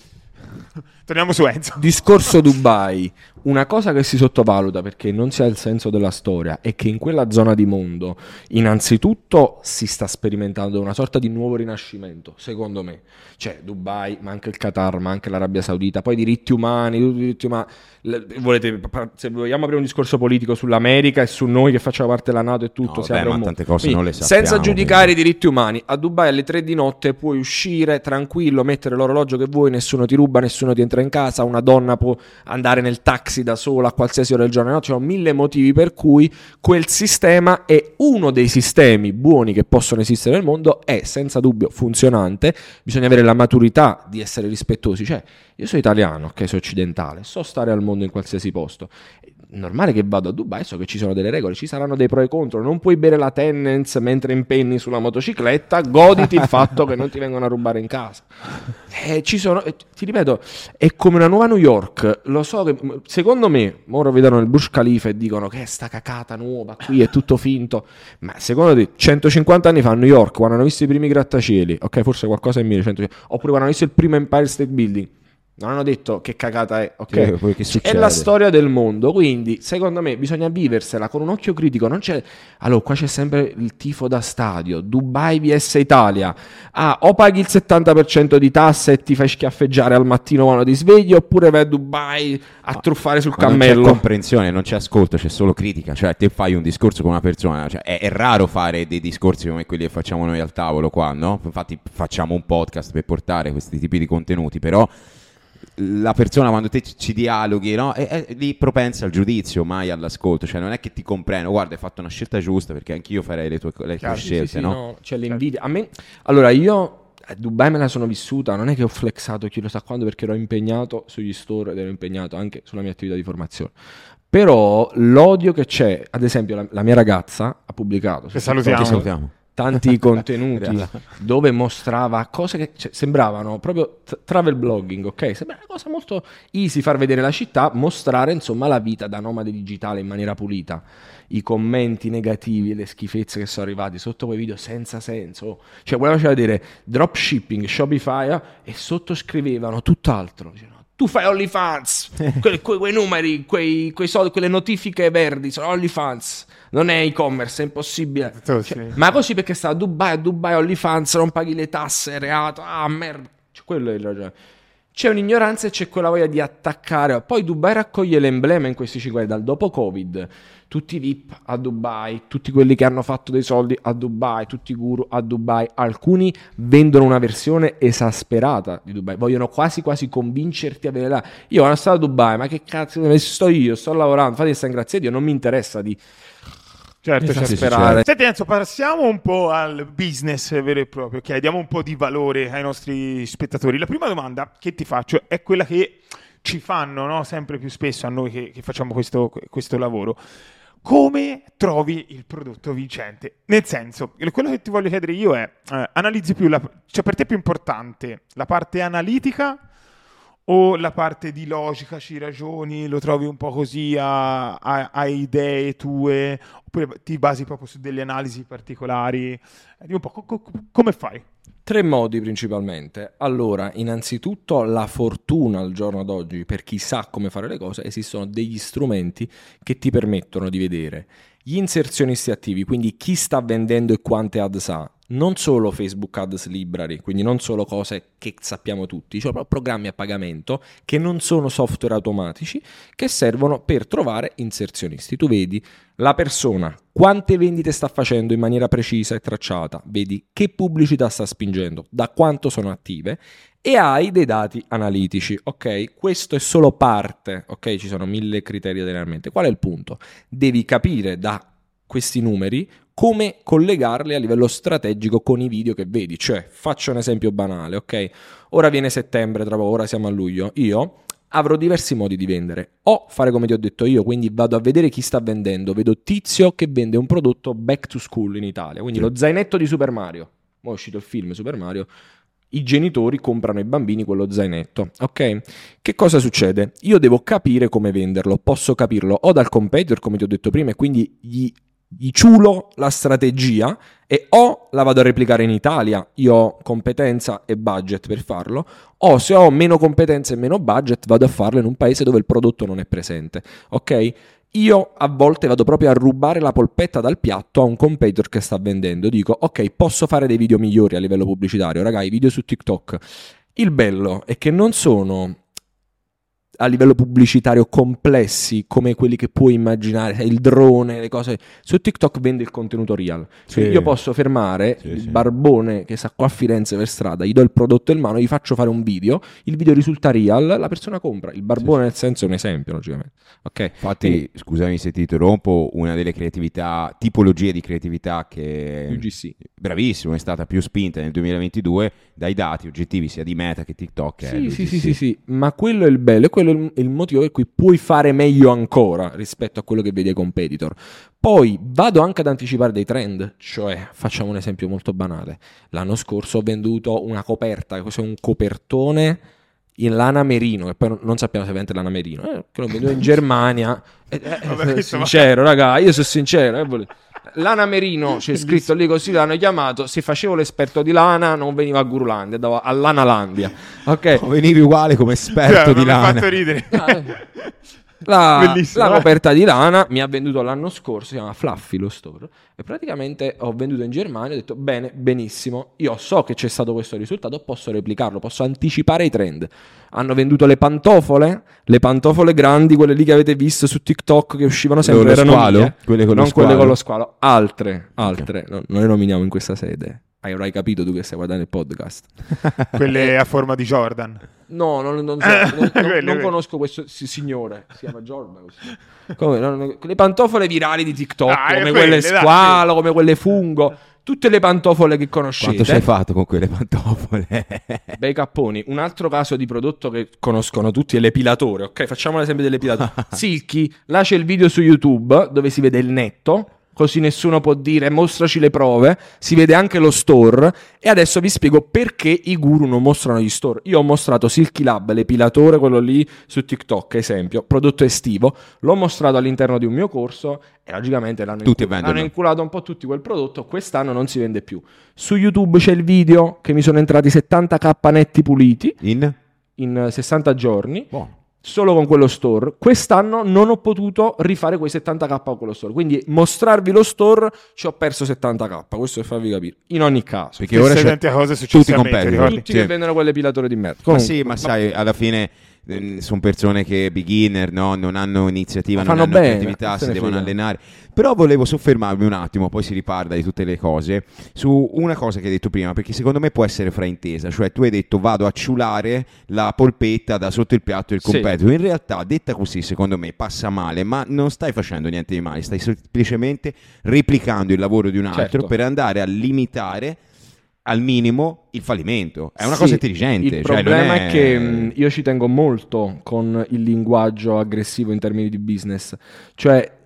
Speaker 1: Torniamo su Enzo.
Speaker 3: Discorso Dubai, una cosa che si sottovaluta perché non si ha il senso della storia è che in quella zona di mondo innanzitutto si sta sperimentando una sorta di nuovo rinascimento, secondo me. Cioè Dubai, ma anche il Qatar, ma anche l'Arabia Saudita, poi diritti umani, tutti i diritti umani. Le- volete, se vogliamo aprire un discorso politico sull'America e su noi che facciamo parte della NATO e tutto,
Speaker 2: No,
Speaker 3: si un
Speaker 2: ma tante cose
Speaker 3: Quindi,
Speaker 2: non le sappiamo,
Speaker 3: Senza giudicare
Speaker 2: quindi.
Speaker 3: i diritti umani, a Dubai alle 3 di notte puoi uscire tranquillo, mettere l'orologio che vuoi, nessuno ti ruba, nessuno ti entra in casa, una donna può andare nel taxi da sola a qualsiasi ora del giorno, no? ci sono mille motivi per cui quel sistema è uno dei sistemi buoni che possono esistere nel mondo, è senza dubbio funzionante, bisogna avere la maturità di essere rispettosi, cioè io sono italiano, ok, sono occidentale, so stare al mondo in qualsiasi posto. È normale che vado a Dubai, so che ci sono delle regole, ci saranno dei pro e contro. Non puoi bere la Tennent's mentre impenni sulla motocicletta, goditi il fatto che non ti vengono a rubare in casa. Eh, ci sono, eh, ti ripeto, è come una nuova New York. Lo so che secondo me, ora vedono il Burj Khalifa e dicono che è sta cacata nuova qui, è tutto finto. Ma secondo te, 150 anni fa a New York, quando hanno visto i primi grattacieli, ok, forse qualcosa meno, 150, oppure quando hanno visto il primo Empire State Building. Non hanno detto che cagata è, ok?
Speaker 2: Che- poi che
Speaker 3: è la storia del mondo, quindi secondo me bisogna viversela con un occhio critico. Non c'è... Allora, qua c'è sempre il tifo da stadio, Dubai vs Italia. Ah, o paghi il 70% di tasse e ti fai schiaffeggiare al mattino quando ti svegli, oppure vai a Dubai a truffare sul
Speaker 2: Ma non c'è
Speaker 3: cammello.
Speaker 2: comprensione, non c'è ascolto, c'è solo critica. Cioè, te fai un discorso con una persona. Cioè, è, è raro fare dei discorsi come quelli che facciamo noi al tavolo qua, no? Infatti, facciamo un podcast per portare questi tipi di contenuti, però. La persona quando te ci- dialoghi no? è, è lì propensa al giudizio, mai all'ascolto. Cioè, non è che ti comprendo, guarda, hai fatto una scelta giusta perché anch'io farei le tue, le tue
Speaker 1: Chiaro,
Speaker 2: scelte,
Speaker 3: Sì, sì,
Speaker 2: no?
Speaker 3: no, C'è l'invidia. A me, allora, io a Dubai me la sono vissuta, non è che ho flexato chi lo sa quando perché ero impegnato sugli store ed ero impegnato anche sulla mia attività di formazione. Però l'odio che c'è, ad esempio, la, la mia ragazza ha pubblicato
Speaker 1: Che salutiamo.
Speaker 2: Salutiamo.
Speaker 3: Tanti contenuti dove mostrava cose che cioè, sembravano proprio t- travel blogging, ok? Sembra una cosa molto easy far vedere la città, mostrare insomma la vita da nomade digitale in maniera pulita. I commenti negativi e le schifezze che sono arrivati sotto quei video senza senso. Cioè, voleva vedere dropshipping, Shopify e sottoscrivevano tutt'altro. Dicevano, tu fai OnlyFans, que- que- quei numeri, quei, quei soldi, quelle notifiche verdi sono OnlyFans, non è e-commerce, è impossibile. Cioè,
Speaker 1: sì.
Speaker 3: ma così perché sta a Dubai, a Dubai OnlyFans, non paghi le tasse, è reato, ah merda. Cioè, quello è il ragione. C'è un'ignoranza e c'è quella voglia di attaccare. Poi Dubai raccoglie l'emblema in questi cinque anni, dal dopo Covid. Tutti i VIP a Dubai, tutti quelli che hanno fatto dei soldi a Dubai, tutti i guru a Dubai. Alcuni vendono una versione esasperata di Dubai, vogliono quasi quasi convincerti a vedere là. Io sono stato a Dubai, ma che cazzo, sto io, sto lavorando, fate sta grazie a Dio, non mi interessa di
Speaker 1: Certo, certo.
Speaker 3: esasperare.
Speaker 1: Senti Enzo, passiamo un po' al business vero e proprio, che diamo un po' di valore ai nostri spettatori. La prima domanda che ti faccio è quella che ci fanno no, sempre più spesso a noi che, che facciamo questo, questo lavoro. Come trovi il prodotto vincente? Nel senso, quello che ti voglio chiedere io è, eh, analizzi più, la, cioè per te è più importante la parte analitica o la parte di logica, ci ragioni, lo trovi un po' così a, a- a idee tue, oppure ti basi proprio su delle analisi particolari? Eh, Dimmi un po' co- co- come fai?
Speaker 3: Tre modi principalmente. Allora, innanzitutto la fortuna al giorno d'oggi, per chi sa come fare le cose, esistono degli strumenti che ti permettono di vedere gli inserzionisti attivi, quindi chi sta vendendo e quante ads ha, non solo Facebook Ads Library, quindi non solo cose che sappiamo tutti, cioè proprio programmi a pagamento che non sono software automatici che servono per trovare inserzionisti. Tu vedi la persona, quante vendite sta facendo in maniera precisa e tracciata, vedi che pubblicità sta spingendo, da quanto sono attive e hai dei dati analitici, ok? Questo è solo parte, ok? Ci sono mille criteri generalmente. Qual è il punto? Devi capire da questi numeri come collegarli a livello strategico con i video che vedi. Cioè, faccio un esempio banale, ok? Ora viene settembre, tra poco, ora siamo a luglio. Io avrò diversi modi di vendere. O fare come ti ho detto io, quindi vado a vedere chi sta vendendo. Vedo Tizio che vende un prodotto back to school in Italia, quindi lo zainetto di Super Mario. Ora è uscito il film Super Mario. I genitori comprano ai bambini quello zainetto, ok? Che cosa succede? Io devo capire come venderlo. Posso capirlo o dal competitor, come ti ho detto prima, e quindi gli gli ciulo la strategia e o la vado a replicare in Italia, io ho competenza e budget per farlo, o se ho meno competenza e meno budget vado a farlo in un paese dove il prodotto non è presente, ok? Io a volte vado proprio a rubare la polpetta dal piatto a un competitor che sta vendendo. Dico, ok, posso fare dei video migliori a livello pubblicitario. Ragazzi, video su TikTok. Il bello è che non sono a livello pubblicitario complessi come quelli che puoi immaginare, il drone, le cose. Su TikTok vende il contenuto real.
Speaker 2: Sì.
Speaker 3: Io posso fermare
Speaker 2: Sì,
Speaker 3: il
Speaker 2: sì.
Speaker 3: barbone che sta qua a Firenze per strada, gli do il prodotto in mano, gli faccio fare un video, il video risulta real, la persona compra. Il barbone nel senso è un esempio, logicamente. Ok?
Speaker 2: Infatti, scusami se ti interrompo, una delle creatività, tipologie di creatività che
Speaker 3: UGC.
Speaker 2: bravissimo, è stata più spinta nel 2022 dai dati oggettivi sia di Meta che TikTok. è
Speaker 3: Sì, sì, sì, sì, sì, ma quello è il bello, e quello è il- motivo per cui puoi fare meglio ancora rispetto a quello che vedi ai competitor. Poi vado anche ad anticipare dei trend, cioè facciamo un esempio molto banale. L'anno scorso ho venduto una coperta, cos'è un copertone in lana merino, che poi non, sappiamo se vende lana merino, eh, che l'ho venduto in Germania. Eh, eh,
Speaker 1: Vabbè, questo va-
Speaker 3: sincero, raga, io sono sincero. eh, Lana Merino c'è scritto lì così, l'hanno chiamato. Se facevo l'esperto di lana, non veniva a Gurulandia, andavo a Lanalandia. Ok,
Speaker 2: Oh, Venivi uguale come esperto
Speaker 1: Cioè,
Speaker 2: di
Speaker 1: mi ha
Speaker 2: lana.
Speaker 1: fatto ridere.
Speaker 3: La, la
Speaker 1: eh.
Speaker 3: coperta di lana mi ha venduto l'anno scorso, si chiama Fluffy lo store, e praticamente ho venduto in Germania, ho detto bene, benissimo, io so che c'è stato questo risultato, posso replicarlo, posso anticipare i trend. Hanno venduto le pantofole, le pantofole grandi, quelle lì che avete visto su TikTok che uscivano sempre,
Speaker 2: Con lo
Speaker 3: erano
Speaker 2: squalo?
Speaker 3: mie,
Speaker 2: Quelle con lo
Speaker 3: non quelle
Speaker 2: squalo?
Speaker 3: con lo squalo, altre, altre, no- non le nominiamo in questa sede. Avrai capito tu che stai guardando il podcast.
Speaker 1: Quelle a forma di Jordan.
Speaker 3: No, non, non so,
Speaker 1: Eh,
Speaker 3: non, non-
Speaker 1: quelli,
Speaker 3: non conosco questo si- signore. Si chiama questo. Come, le pantofole virali di TikTok,
Speaker 1: Ah,
Speaker 3: come quelle
Speaker 1: quelle, dai,
Speaker 3: squalo, come quelle fungo. Tutte le pantofole che conoscete.
Speaker 2: Quanto ci hai fatto con quelle pantofole?
Speaker 3: Bei capponi. Un altro caso di prodotto che conoscono tutti è l'epilatore, ok? Facciamo l'esempio dell'epilatore. Silky, c'è il video su YouTube dove si vede il netto, così nessuno può dire mostraci le prove, si vede anche lo store e adesso vi spiego perché i guru non mostrano gli store. Io ho mostrato Silky Lab, l'epilatore, quello lì su TikTok, esempio, prodotto estivo, l'ho mostrato all'interno di un mio corso e logicamente l'hanno,
Speaker 2: Tutti
Speaker 3: incu-
Speaker 2: vendono.
Speaker 3: hanno inculato un po' tutti quel prodotto, quest'anno non si vende più. Su YouTube c'è il video che mi sono entrati 70k netti puliti
Speaker 2: In?
Speaker 3: in 60 giorni,
Speaker 2: Boh.
Speaker 3: Solo con quello store. Quest'anno non ho potuto rifare quei 70k con quello store. Quindi mostrarvi lo store ci ho perso 70k. Questo per farvi capire. In ogni caso,
Speaker 2: Perché ora c'è
Speaker 1: è
Speaker 2: tutti i competitor.
Speaker 3: tutti
Speaker 2: Sì.
Speaker 3: che vendono quell'epilatore di merda.
Speaker 2: Ma
Speaker 3: Comunque,
Speaker 2: sì, ma sai, alla fine sono persone che beginner, no? non hanno iniziativa, non hanno
Speaker 3: bene,
Speaker 2: creatività,
Speaker 3: se
Speaker 2: si devono allenare. Però volevo soffermarmi un attimo, poi si riparla di tutte le cose, su una cosa che hai detto prima, perché secondo me può essere fraintesa, cioè tu hai detto vado a ciulare la polpetta da sotto il piatto del
Speaker 3: Sì.
Speaker 2: competitor. In realtà, detta così, secondo me passa male, ma non stai facendo niente di male, stai semplicemente replicando il lavoro di un altro
Speaker 3: Certo.
Speaker 2: per andare a limitare al minimo il fallimento. È una
Speaker 3: Sì,
Speaker 2: cosa intelligente.
Speaker 3: Il
Speaker 2: cioè, non
Speaker 3: problema è... che mh, io ci tengo molto con il linguaggio aggressivo in termini di business. Cioè,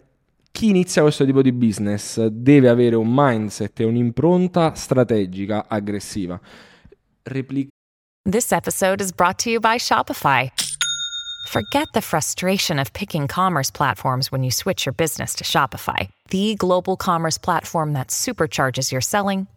Speaker 3: chi inizia questo tipo di business deve avere un mindset e un'impronta strategica aggressiva. Repli-
Speaker 7: This episode is brought to you by Shopify. Forget the frustration of picking commerce platforms when you switch your business to Shopify, the global commerce platform that supercharges your selling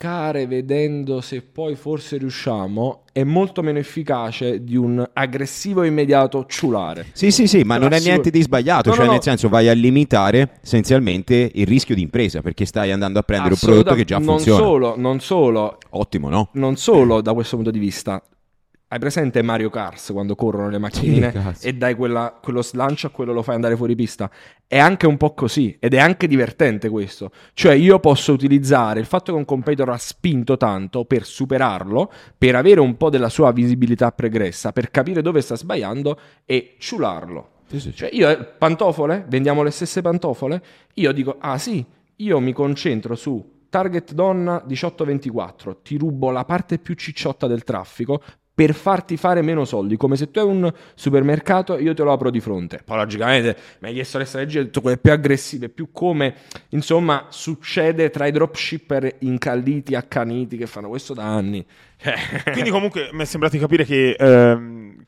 Speaker 3: Care vedendo se poi forse riusciamo è molto meno efficace di un aggressivo e immediato ciulare.
Speaker 2: Sì, sì, sì, ma non è niente di sbagliato,
Speaker 3: No,
Speaker 2: cioè
Speaker 3: no,
Speaker 2: nel senso vai a limitare essenzialmente il rischio di impresa perché stai andando a prendere un prodotto che già
Speaker 3: non
Speaker 2: funziona.
Speaker 3: Solo, non solo,
Speaker 2: Ottimo, no?
Speaker 3: non solo da questo punto di vista. Hai presente Mario Kart quando corrono le macchinine
Speaker 2: cazzo.
Speaker 3: e dai quella- quello slancio a quello lo fai andare fuori pista? È anche un po' così ed è anche divertente questo. Cioè io posso utilizzare il fatto che un competitor ha spinto tanto per superarlo, per avere un po' della sua visibilità pregressa, per capire dove sta sbagliando e ciularlo. Cioè io, eh, pantofole, vendiamo le stesse pantofole, io dico, ah sì, io mi concentro su target donna 18-24, ti rubo la parte più cicciotta del traffico per farti fare meno soldi, come se tu hai un supermercato io te lo apro di fronte. Poi logicamente mi hai chiesto le strategie, ho detto quelle più aggressive, più come, insomma, succede tra i dropshipper incalliti, accaniti, che fanno questo da anni.
Speaker 1: Quindi comunque mi è sembrato di capire che ehm,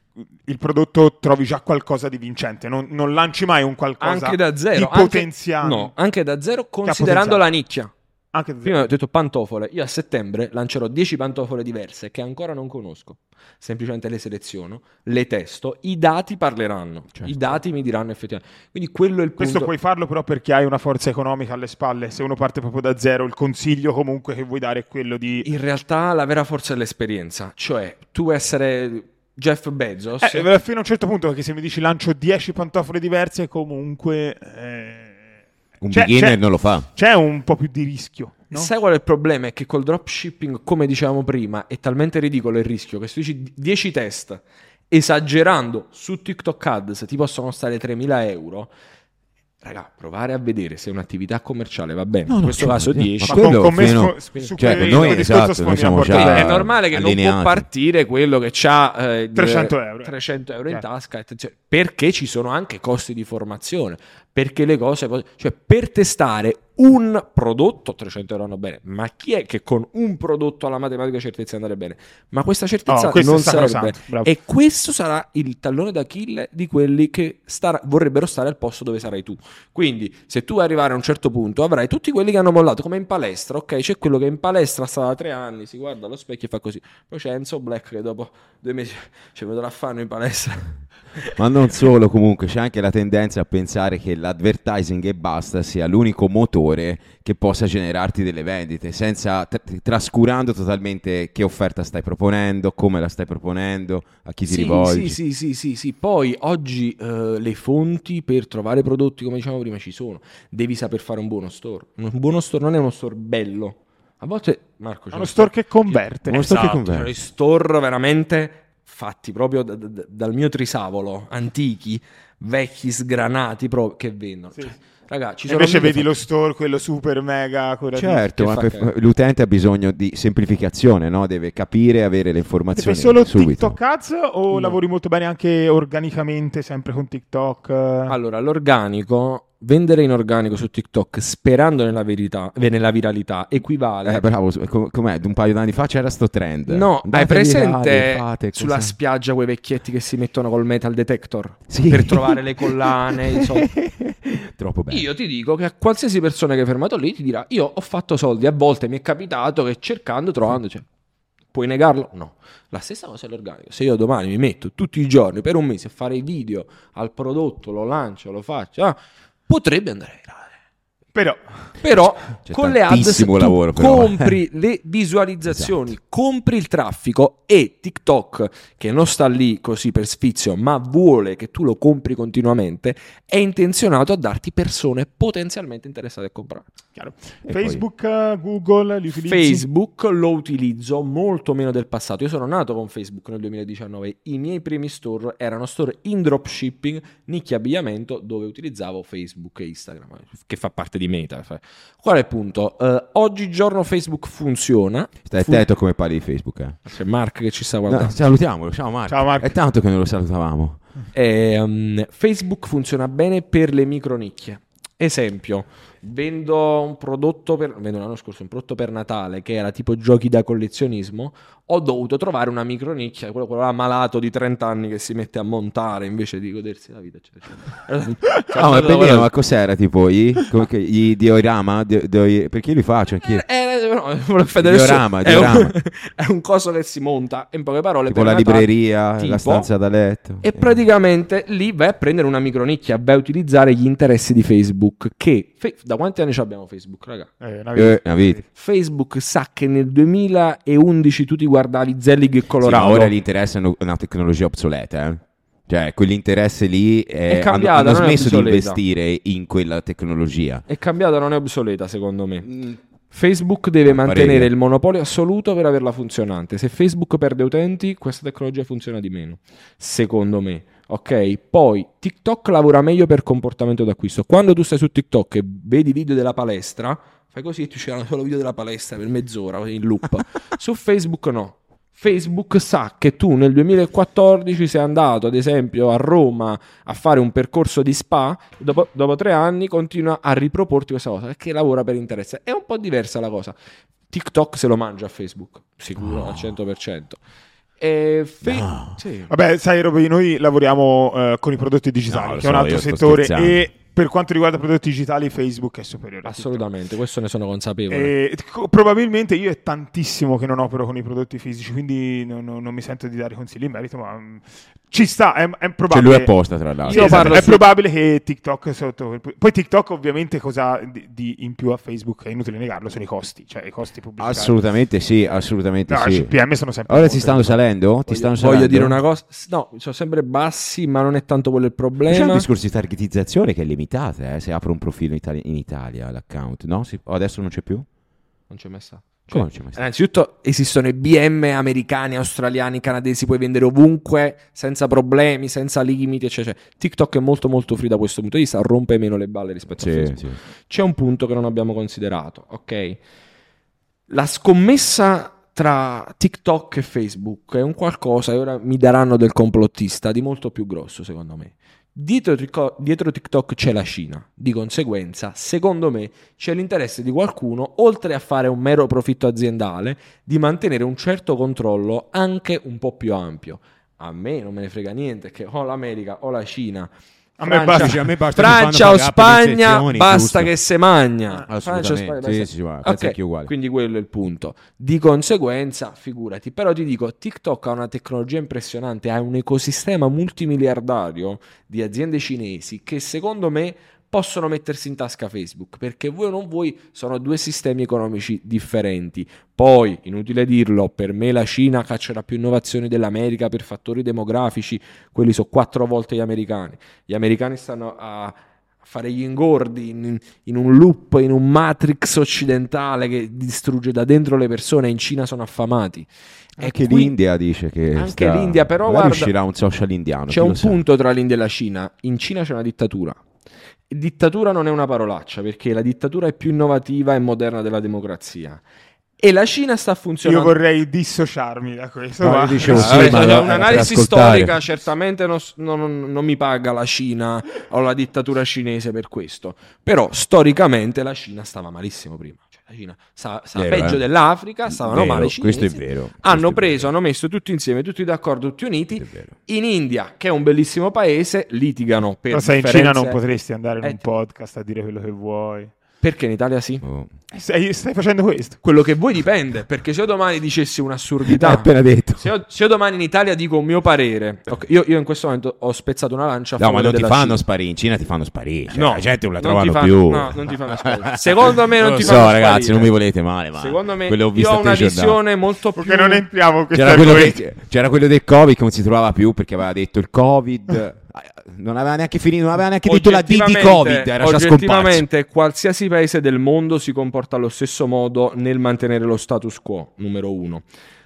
Speaker 1: il prodotto trovi già qualcosa di vincente, non, non lanci mai un qualcosa
Speaker 3: anche da zero,
Speaker 1: di
Speaker 3: anche-
Speaker 1: potenziale.
Speaker 3: no, anche da zero, considerando la nicchia.
Speaker 1: Anche da
Speaker 3: Prima ho detto pantofole, io a settembre lancerò 10 pantofole diverse che ancora non conosco. Semplicemente le seleziono, le testo, i dati parleranno, i dati mi diranno effettivamente. Quindi quello è il punto.
Speaker 1: Questo puoi farlo però perché hai una forza economica alle spalle. Se uno parte proprio da zero, il consiglio comunque che vuoi dare è quello di...
Speaker 3: In realtà la vera forza è l'esperienza, cioè tu essere Jeff Bezos,
Speaker 1: Eh, fino a un certo punto, perché se mi dici lancio 10 pantofole diverse, comunque... eh,
Speaker 2: Un
Speaker 1: c'è-
Speaker 2: beginner
Speaker 1: c'è-
Speaker 2: non lo fa.
Speaker 1: C'è un po' più di rischio, no?
Speaker 3: Sai qual è il problema? È che col dropshipping, come dicevamo prima, è talmente ridicolo il rischio che se tu dici 10 test esagerando su TikTok Ads ti possono stare 3.000 euro. Raga, provare a vedere se un'attività commerciale va bene.
Speaker 2: No,
Speaker 3: In
Speaker 2: no,
Speaker 3: questo
Speaker 2: certo,
Speaker 3: caso
Speaker 2: sì.
Speaker 3: 10.
Speaker 2: Ma quello
Speaker 1: con, con me
Speaker 2: fino-
Speaker 1: sfo- su
Speaker 2: cioè,
Speaker 1: quel-
Speaker 2: noi, esatto, noi siamo già-
Speaker 3: è normale che non
Speaker 2: allineati.
Speaker 3: può partire quello che ha eh,
Speaker 1: 300 euro.
Speaker 3: 300 euro in tasca, attenzione, perché ci sono anche costi di formazione, perché le cose, cioè per testare un prodotto 300 euro vanno bene, ma chi è che con un prodotto alla matematica certezza andare bene? Ma questa certezza
Speaker 1: Oh,
Speaker 3: non
Speaker 1: bravo.
Speaker 3: e questo sarà il tallone d'Achille di quelli che starà- vorrebbero stare al posto dove sarai tu. Quindi, se tu arrivare a un certo punto, avrai tutti quelli che hanno mollato, come in palestra, ok? C'è quello che in palestra sta da tre anni, si guarda allo specchio e fa così. Poi c'è Enzo Black che dopo due mesi ci vedo l'affanno in palestra.
Speaker 2: Ma non solo, comunque c'è anche la tendenza a pensare che l'advertising e basta sia l'unico motore che possa generarti delle vendite, senza tra- trascurando totalmente che offerta stai proponendo, come la stai proponendo, a chi ti
Speaker 3: sì,
Speaker 2: rivolgi.
Speaker 3: Sì, sì, sì, sì, sì. Poi oggi eh, le fonti per trovare prodotti, come dicevamo prima, ci sono. Devi saper fare un buono store. Un buono store non è uno store bello. A volte, Marco, c'è
Speaker 1: È uno store che converte.
Speaker 2: Uno store che
Speaker 3: Esatto,
Speaker 2: converte.
Speaker 3: i store veramente fatti proprio da- da- dal mio trisavolo, antichi, vecchi, sgranati proprio, che vendono. Cioè, raga, ci sono
Speaker 1: invece vedi
Speaker 3: fa-
Speaker 1: lo store, quello super mega.
Speaker 2: Certo, ma per- l'utente ha bisogno di semplificazione, no? deve capire, avere le
Speaker 1: Ti fai
Speaker 2: informazioni
Speaker 1: solo
Speaker 2: subito.
Speaker 1: TikTok ads o
Speaker 3: No.
Speaker 1: lavori molto bene anche organicamente, sempre con TikTok?
Speaker 3: Allora, l'organico, vendere in organico su TikTok sperando nella verità, eh, nella viralità, equivale
Speaker 2: Eh, bravo, com- com'è? Un paio d'anni fa c'era sto trend.
Speaker 3: No, hai
Speaker 2: Andate
Speaker 3: presente
Speaker 2: virali, fate
Speaker 3: sulla spiaggia quei vecchietti che si mettono col metal detector
Speaker 2: Sì.
Speaker 3: per trovare le collane, i soldi?
Speaker 2: Troppo bello.
Speaker 3: Io ti dico che a qualsiasi persona che hai fermato lì ti dirà io ho fatto soldi, a volte mi è capitato che cercando, trovando, cioè, puoi negarlo? No. La stessa cosa è l'organico. Se io domani mi metto tutti i giorni per un mese a fare i video al prodotto, lo lancio, lo faccio, ah, potrebbe andare virale.
Speaker 1: Però,
Speaker 3: Però con le ads
Speaker 2: lavoro, però.
Speaker 3: compri le visualizzazioni, compri il traffico e TikTok, che non sta lì così per sfizio, ma vuole che tu lo compri continuamente, è intenzionato a darti persone potenzialmente interessate a comprare.
Speaker 1: Facebook, eh, Google, li utilizzi?
Speaker 3: Facebook lo utilizzo molto meno del passato. Io sono nato con Facebook nel 2019. I miei primi store erano store in dropshipping, nicchia abbigliamento, dove utilizzavo Facebook e Instagram, che fa parte di Meta. Qual è il punto? Eh, oggigiorno Facebook funziona.
Speaker 2: Stai
Speaker 3: Fun-
Speaker 2: attento come parli di Facebook. Eh.
Speaker 3: C'è Mark che ci sta
Speaker 2: No,
Speaker 3: guardando.
Speaker 2: salutiamolo, ciao Marco.
Speaker 1: Ciao, Marco.
Speaker 2: È tanto che non lo salutavamo.
Speaker 3: E, um, Facebook funziona bene per le micronicchie. Esempio, vendo un prodotto per vendo l'anno scorso un prodotto per Natale che era tipo giochi da collezionismo. Ho dovuto trovare una micronicchia, quello, quello là malato di 30 anni che si mette a montare invece di godersi la vita. eccetera, eccetera.
Speaker 2: No, ma è bellino, ma cos'era tipo i, come che- i diorama? Di- di- perché io li faccio anch'io.
Speaker 3: Eh, eh, no,
Speaker 2: Diorama,
Speaker 3: è, un,
Speaker 2: diorama.
Speaker 3: è un coso che si monta in poche parole
Speaker 2: Tipo
Speaker 3: per
Speaker 2: la
Speaker 3: Natale,
Speaker 2: libreria,
Speaker 3: tipo,
Speaker 2: la stanza da letto.
Speaker 3: E praticamente lì vai a prendere una micronicchia, vai a utilizzare gli interessi di Facebook. Che fe- da quanti anni ci abbiamo Facebook, raga?
Speaker 1: Eh, una
Speaker 2: Eh, una vita.
Speaker 3: Facebook sa che nel 2011 tu ti guardavi Zelig e
Speaker 2: Sì,
Speaker 3: Colorado.
Speaker 2: ma ora gli interessa una- tecnologia obsoleta, eh. Cioè, quell'interesse lì eh,
Speaker 3: È cambiata,
Speaker 2: hanno, hanno
Speaker 3: è
Speaker 2: smesso di investire in quella tecnologia.
Speaker 3: È cambiata, non è obsoleta, secondo me. Facebook deve
Speaker 2: parere.
Speaker 3: mantenere il monopolio assoluto per averla funzionante. Se Facebook perde utenti, questa tecnologia funziona di meno. Secondo me. Ok? Poi TikTok lavora meglio per comportamento d'acquisto. Quando tu stai su TikTok e vedi video della palestra, fai così e ti usciranno solo video della palestra per mezz'ora in loop. su Facebook no. Facebook sa che tu nel 2014 sei andato, ad esempio, a Roma a fare un percorso di spa, dopo, dopo tre anni continua a riproporti questa cosa perché lavora per interesse. È un po' diversa la cosa. TikTok se lo mangia a Facebook, sicuro, al 100%. E fe- sì.
Speaker 1: Vabbè, sai, Roby, noi lavoriamo eh, con i prodotti digitali,
Speaker 2: No,
Speaker 1: che è un altro settore, e per quanto riguarda i prodotti digitali, Facebook è superiore.
Speaker 3: Assolutamente, questo ne sono consapevole.
Speaker 1: E, co- probabilmente io è tantissimo che non opero con i prodotti fisici, quindi non, non- non mi sento di dare consigli in merito, ma mm, ci sta, è, è
Speaker 2: Cioè,
Speaker 1: probabile.
Speaker 2: lui apposta, tra l'altro.
Speaker 1: Sì,
Speaker 3: Io
Speaker 1: esatto,
Speaker 3: parlo
Speaker 1: è
Speaker 3: su-
Speaker 1: probabile che TikTok sotto poi TikTok ovviamente cosa di, di in più a Facebook è inutile negarlo sono i costi cioè i costi pubblicitari
Speaker 2: Assolutamente sì, assolutamente
Speaker 1: no,
Speaker 2: sì.
Speaker 1: i CPM sono sempre
Speaker 2: Ora ti stanno salendo? Ti stanno
Speaker 3: Voglio,
Speaker 2: salendo?
Speaker 3: voglio dire una cosa, no, sono sempre bassi, ma non è tanto quello il
Speaker 2: C'è un
Speaker 3: problema.
Speaker 2: discorso di targetizzazione che è limitata, eh, se apro un profilo in Italia, in Italia l'account, no? Si- o adesso non c'è più?
Speaker 3: Non c'è mai stato? Innanzitutto esistono i BM americani, australiani, canadesi, puoi vendere ovunque, senza problemi, senza limiti, eccetera. TikTok è molto molto free da questo punto di vista, rompe meno le balle rispetto a
Speaker 2: Sì,
Speaker 3: Facebook.
Speaker 2: sì.
Speaker 3: C'è un punto che non abbiamo considerato, ok? La scommessa tra TikTok e Facebook è un qualcosa, e ora mi daranno del complottista, di molto più grosso secondo me. Dietro, dietro TikTok c'è la Cina, di conseguenza, secondo me, c'è l'interesse di qualcuno, oltre a fare un mero profitto aziendale, di mantenere un certo controllo anche un po' più ampio. A me non me ne frega niente che o l'America o la Cina
Speaker 1: A me basta.
Speaker 2: A me basta
Speaker 3: Francia o Spagna, basta
Speaker 2: giusto.
Speaker 3: che se magna.
Speaker 2: Ah,
Speaker 3: Francia o
Speaker 2: assolutamente.
Speaker 3: Spagna,
Speaker 2: Sì, sì, guarda, penso
Speaker 3: Ok,
Speaker 2: anch'io uguale.
Speaker 3: Quindi quello è il punto. Di conseguenza, figurati. Però ti dico, TikTok ha una tecnologia impressionante, ha un ecosistema multimiliardario di aziende cinesi che secondo me possono mettersi in tasca Facebook, perché voi o non voi sono due sistemi economici differenti. Poi, inutile dirlo, per me la Cina caccerà più innovazioni dell'America per fattori demografici, quelli sono quattro volte gli americani. Gli americani stanno a fare gli ingordi in, in un loop, in un matrix occidentale che distrugge da dentro le persone, in Cina sono affamati. E
Speaker 2: Anche
Speaker 3: qui
Speaker 2: l'India dice che
Speaker 3: Anche
Speaker 2: sta-
Speaker 3: l'India, però, guarda,
Speaker 2: uscirà un social indiano.
Speaker 3: C'è un punto tra l'India e la Cina. In Cina c'è una dittatura. Dittatura non è una parolaccia, perché la dittatura è più innovativa e moderna della democrazia. E la Cina sta
Speaker 1: Io
Speaker 3: funzionando.
Speaker 1: vorrei dissociarmi da questo.
Speaker 2: No, io dicevo sì, ma no,
Speaker 3: un'analisi storica certamente non, non- non mi paga la Cina o la dittatura cinese per questo. Però storicamente la Cina stava malissimo prima. La Cina stava, stava
Speaker 2: Vero,
Speaker 3: peggio
Speaker 2: eh.
Speaker 3: dell'Africa, stavano
Speaker 2: Vero,
Speaker 3: male i cinesi.
Speaker 2: questo è vero, questo
Speaker 3: Hanno
Speaker 2: è
Speaker 3: preso,
Speaker 2: vero.
Speaker 3: hanno messo tutti insieme, tutti d'accordo, tutti uniti. In India, che è un bellissimo paese, litigano per
Speaker 1: Però sai, in Cina non potresti andare in
Speaker 3: Eh,
Speaker 1: un podcast a dire quello che vuoi.
Speaker 3: Perché in Italia sì?
Speaker 2: Oh.
Speaker 1: Stai, stai facendo questo?
Speaker 3: Quello che vuoi dipende, perché se io domani dicessi un'assurdità...
Speaker 2: Hai appena detto.
Speaker 3: Se io, se io domani in Italia dico un mio parere, ok, io, io in questo momento ho spezzato una lancia
Speaker 2: No, ma non ti fanno sparire. In Cina ti fanno sparire. Cioè,
Speaker 3: No,
Speaker 2: la gente non la
Speaker 3: non
Speaker 2: trovano
Speaker 3: fanno-
Speaker 2: più.
Speaker 3: no, non ti fanno sparire. Secondo me non
Speaker 2: lo
Speaker 3: ti
Speaker 2: so,
Speaker 3: fanno
Speaker 2: ragazzi,
Speaker 3: sparire.
Speaker 2: non mi volete male, ma
Speaker 3: Secondo me
Speaker 2: quello ho
Speaker 3: io
Speaker 2: visto
Speaker 3: ho una visione molto più
Speaker 1: Perché non entriamo in questo
Speaker 2: C'era quello, del, c'era quello del Covid che non si trovava più perché aveva detto il Covid. Non aveva neanche finito, non aveva neanche detto la D di Covid. Era
Speaker 3: oggettivamente qualsiasi paese del mondo si comporta allo stesso modo nel mantenere lo status quo, numero uno.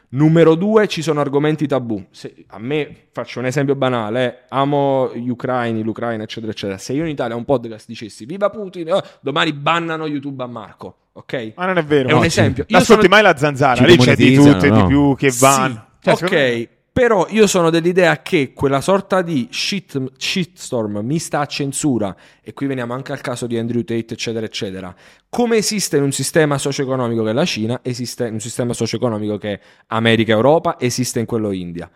Speaker 3: Numero due, ci sono argomenti tabù. Se- a me, faccio un esempio banale, eh, amo gli ucraini, l'Ucraina, eccetera, eccetera. Se io in Italia un podcast dicessi viva Putin, oh, domani bannano YouTube a Marco, ok?
Speaker 1: Ma non è vero.
Speaker 3: È un
Speaker 1: No,
Speaker 3: esempio.
Speaker 1: ci-
Speaker 3: Io
Speaker 1: Ascolti
Speaker 3: sono-
Speaker 1: mai la zanzara?
Speaker 2: Ci
Speaker 1: Lì c'è di tutto e
Speaker 2: no?
Speaker 1: di più che vanno. Cioè,
Speaker 3: Sì,
Speaker 1: secondo me-
Speaker 3: ok, però io sono dell'idea che quella sorta di shit, shitstorm mista a censura, e qui veniamo anche al caso di Andrew Tate, eccetera, eccetera, come esiste in un sistema socio-economico che è la Cina, esiste in un sistema socio-economico che è America e Europa, esiste in quello India.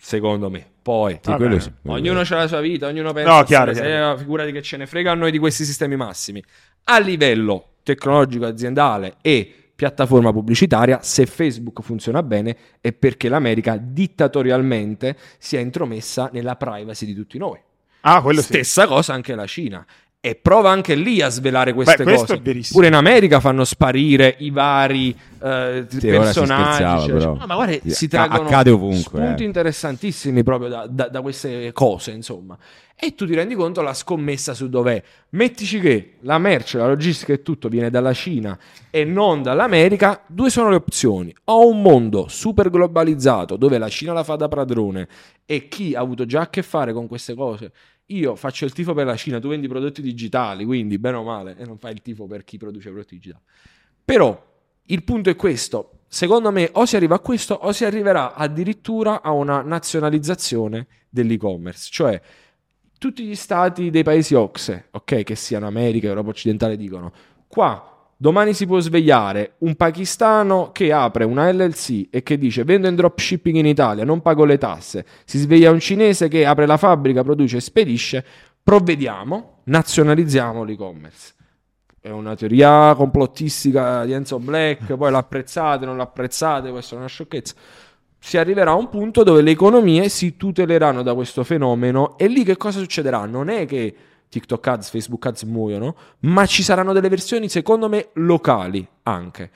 Speaker 3: Secondo me. Poi,
Speaker 2: Sì, quello sì,
Speaker 3: ognuno ha la sua vita, ognuno pensa
Speaker 1: No,
Speaker 3: a
Speaker 1: chiaro,
Speaker 3: sé,
Speaker 1: chiaro.
Speaker 3: se- figurati che ce ne frega a noi di questi sistemi massimi. A livello tecnologico aziendale e piattaforma pubblicitaria, se Facebook funziona bene è perché l'America dittatorialmente si è intromessa nella privacy di tutti noi.
Speaker 1: Ah, quello sì.
Speaker 3: Stessa cosa anche la Cina. E prova anche lì a svelare queste
Speaker 1: Beh,
Speaker 3: cose. Pure in America fanno sparire i vari eh,
Speaker 2: Sì, ora si
Speaker 3: personaggi. cioè,
Speaker 2: però.
Speaker 3: no, ma guarda,
Speaker 2: Sì,
Speaker 3: si traggono
Speaker 2: accade ovunque,
Speaker 3: spunti
Speaker 2: eh.
Speaker 3: interessantissimi proprio da, da- da queste cose, insomma. E tu ti rendi conto la scommessa su dov'è. Mettici che la merce, la logistica e tutto viene dalla Cina e non dall'America, due sono le opzioni. O un mondo super globalizzato dove la Cina la fa da padrone e chi ha avuto già a che fare con queste cose. Io faccio il tifo per la Cina, tu vendi prodotti digitali, quindi bene o male, e non fai il tifo per chi produce prodotti digitali. Però il punto è questo. Secondo me o si arriva a questo o si arriverà addirittura a una nazionalizzazione dell'e-commerce, cioè tutti gli stati dei paesi OXE, ok, che siano America, Europa occidentale, dicono qua domani si può svegliare un pakistano che apre una LLC e che dice vendo in dropshipping in Italia, non pago le tasse, si sveglia un cinese che apre la fabbrica, produce e spedisce, provvediamo, nazionalizziamo l'e-commerce. È una teoria complottistica di Enzo Black, poi l'apprezzate, non l'apprezzate, questa è una sciocchezza. Si arriverà a un punto dove le economie si tuteleranno da questo fenomeno e lì che cosa succederà? Non è che TikTok ads, Facebook ads muoiono, ma ci saranno delle versioni secondo me locali anche.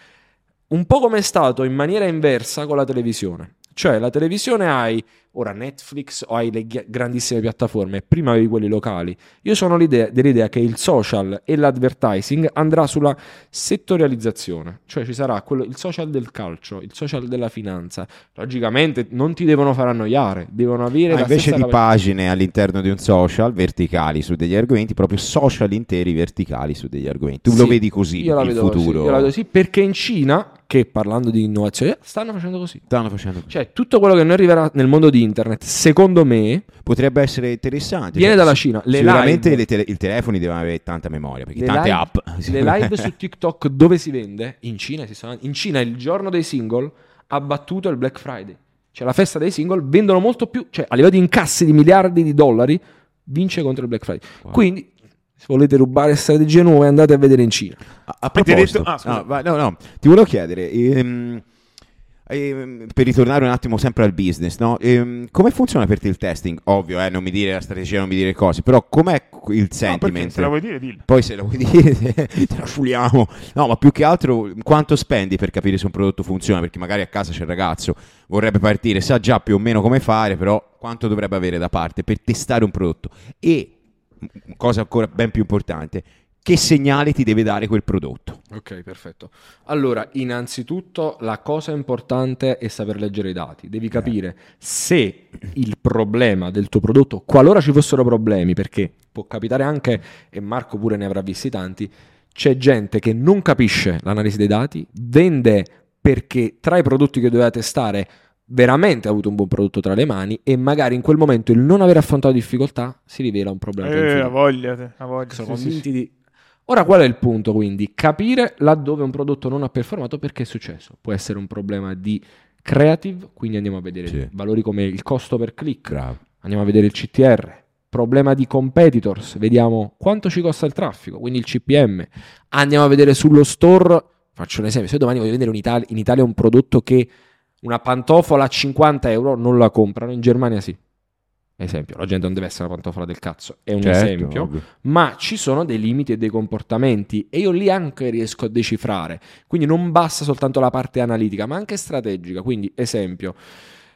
Speaker 3: Un po' come è stato in maniera inversa con la televisione. Cioè la televisione hai ora Netflix o hai le grandissime piattaforme, prima avevi quelli locali. Io sono l'idea- dell'idea che il social e l'advertising andrà sulla settorializzazione, cioè ci sarà quello- il social del calcio, il social della finanza. Logicamente non ti devono far annoiare, devono avere
Speaker 2: Ma
Speaker 3: la
Speaker 2: invece di pagine all'interno di un social verticali su degli argomenti, proprio social interi verticali su degli argomenti. Tu lo
Speaker 3: Sì,
Speaker 2: vedi così
Speaker 3: io la
Speaker 2: il
Speaker 3: vedo
Speaker 2: futuro?
Speaker 3: io la vedo così perché in Cina, che parlando di innovazione, stanno facendo così.
Speaker 2: Stanno facendo così.
Speaker 3: Cioè, tutto quello che noi arriverà nel mondo di internet, secondo me,
Speaker 2: Potrebbe essere interessante.
Speaker 3: Viene
Speaker 2: Cioè,
Speaker 3: dalla Cina. Le
Speaker 2: sicuramente
Speaker 3: live-
Speaker 2: le tele- i telefoni devono avere tanta memoria perché tante
Speaker 3: live,
Speaker 2: app.
Speaker 3: le live su TikTok dove si vende? In Cina In Cina il giorno dei single ha battuto il Black Friday. Cioè la festa dei single vendono molto più, cioè a livello di incassi di miliardi di dollari, vince contro il Black Friday. Quindi, se volete rubare strategie nuove, andate a vedere in Cina.
Speaker 2: A, a proposito,
Speaker 1: detto- ah, scusa.
Speaker 2: no, no, no, ti volevo chiedere, ehm, ehm, per ritornare un attimo sempre al business, no? Ehm, come funziona per te il testing? Ovvio, eh, non mi dire la strategia, non mi dire cose, però com'è il
Speaker 1: No, perché
Speaker 2: sentiment?
Speaker 1: se la vuoi dire, dillo.
Speaker 2: Poi se lo vuoi dire, te la sciuliamo. No, ma più che altro, quanto spendi per capire se un prodotto funziona? Perché magari a casa c'è il ragazzo, vorrebbe partire, sa già più o meno come fare, però quanto dovrebbe avere da parte per testare un prodotto? E, cosa ancora ben più importante, che segnale ti deve dare quel prodotto?
Speaker 3: Ok, perfetto. Allora, innanzitutto la cosa importante è saper leggere i dati. Devi capire se il problema del tuo prodotto, qualora ci fossero problemi, perché può capitare anche, e Marco pure ne avrà visti tanti, c'è gente che non capisce l'analisi dei dati, vende perché tra i prodotti che doveva testare veramente ha avuto un buon prodotto tra le mani e magari in quel momento il non aver affrontato difficoltà si rivela un problema.
Speaker 1: Eh,
Speaker 3: infinito.
Speaker 1: a voglia, te, a voglia.
Speaker 3: Sono
Speaker 1: sì,
Speaker 3: convinti
Speaker 1: sì.
Speaker 3: di... Ora qual è il punto quindi? Capire laddove un prodotto non ha performato perché è successo. Può essere un problema di creative, quindi andiamo a vedere
Speaker 2: Sì.
Speaker 3: valori come il costo per click,
Speaker 2: Bravo.
Speaker 3: andiamo a vedere il CTR, problema di competitors, vediamo quanto ci costa il traffico, quindi il CPM, andiamo a vedere sullo store, faccio un esempio, se io domani voglio vendere in Italia, in Italia un prodotto che una pantofola a 50 euro non la comprano, in Germania sì. Esempio, la gente non deve essere una pantofola del cazzo, è un
Speaker 2: Certo,
Speaker 3: esempio
Speaker 2: ovvio.
Speaker 3: ma ci sono dei limiti e dei comportamenti e io lì anche riesco a decifrare. Quindi non basta soltanto la parte analitica, ma anche strategica. Quindi, esempio,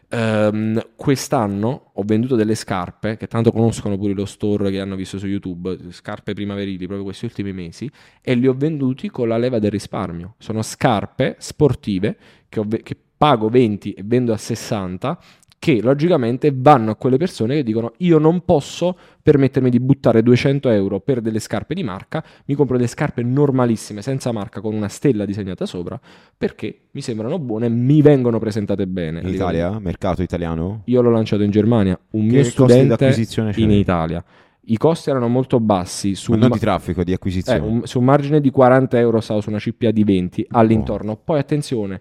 Speaker 3: ehm, quest'anno ho venduto delle scarpe che tanto conoscono pure lo store che hanno visto su YouTube, scarpe primaverili proprio questi ultimi mesi, e li ho venduti con la leva del risparmio. Sono scarpe sportive che, ho che pago 20 e vendo a 60 che logicamente vanno a quelle persone che dicono io non posso permettermi di buttare 200 euro per delle scarpe di marca, mi compro delle scarpe normalissime senza marca con una stella disegnata sopra perché mi sembrano buone mi vengono presentate bene.
Speaker 2: In Italia? Mercato italiano?
Speaker 3: Io l'ho lanciato in Germania, un
Speaker 2: Che
Speaker 3: mio studente in? Italia. I costi erano molto bassi, su
Speaker 2: Ma non
Speaker 3: ma-
Speaker 2: di traffico, di
Speaker 3: eh,
Speaker 2: acquisizione.
Speaker 3: un, su un margine di 40 euro stavo su una CPA di 20 all'intorno. Poi attenzione,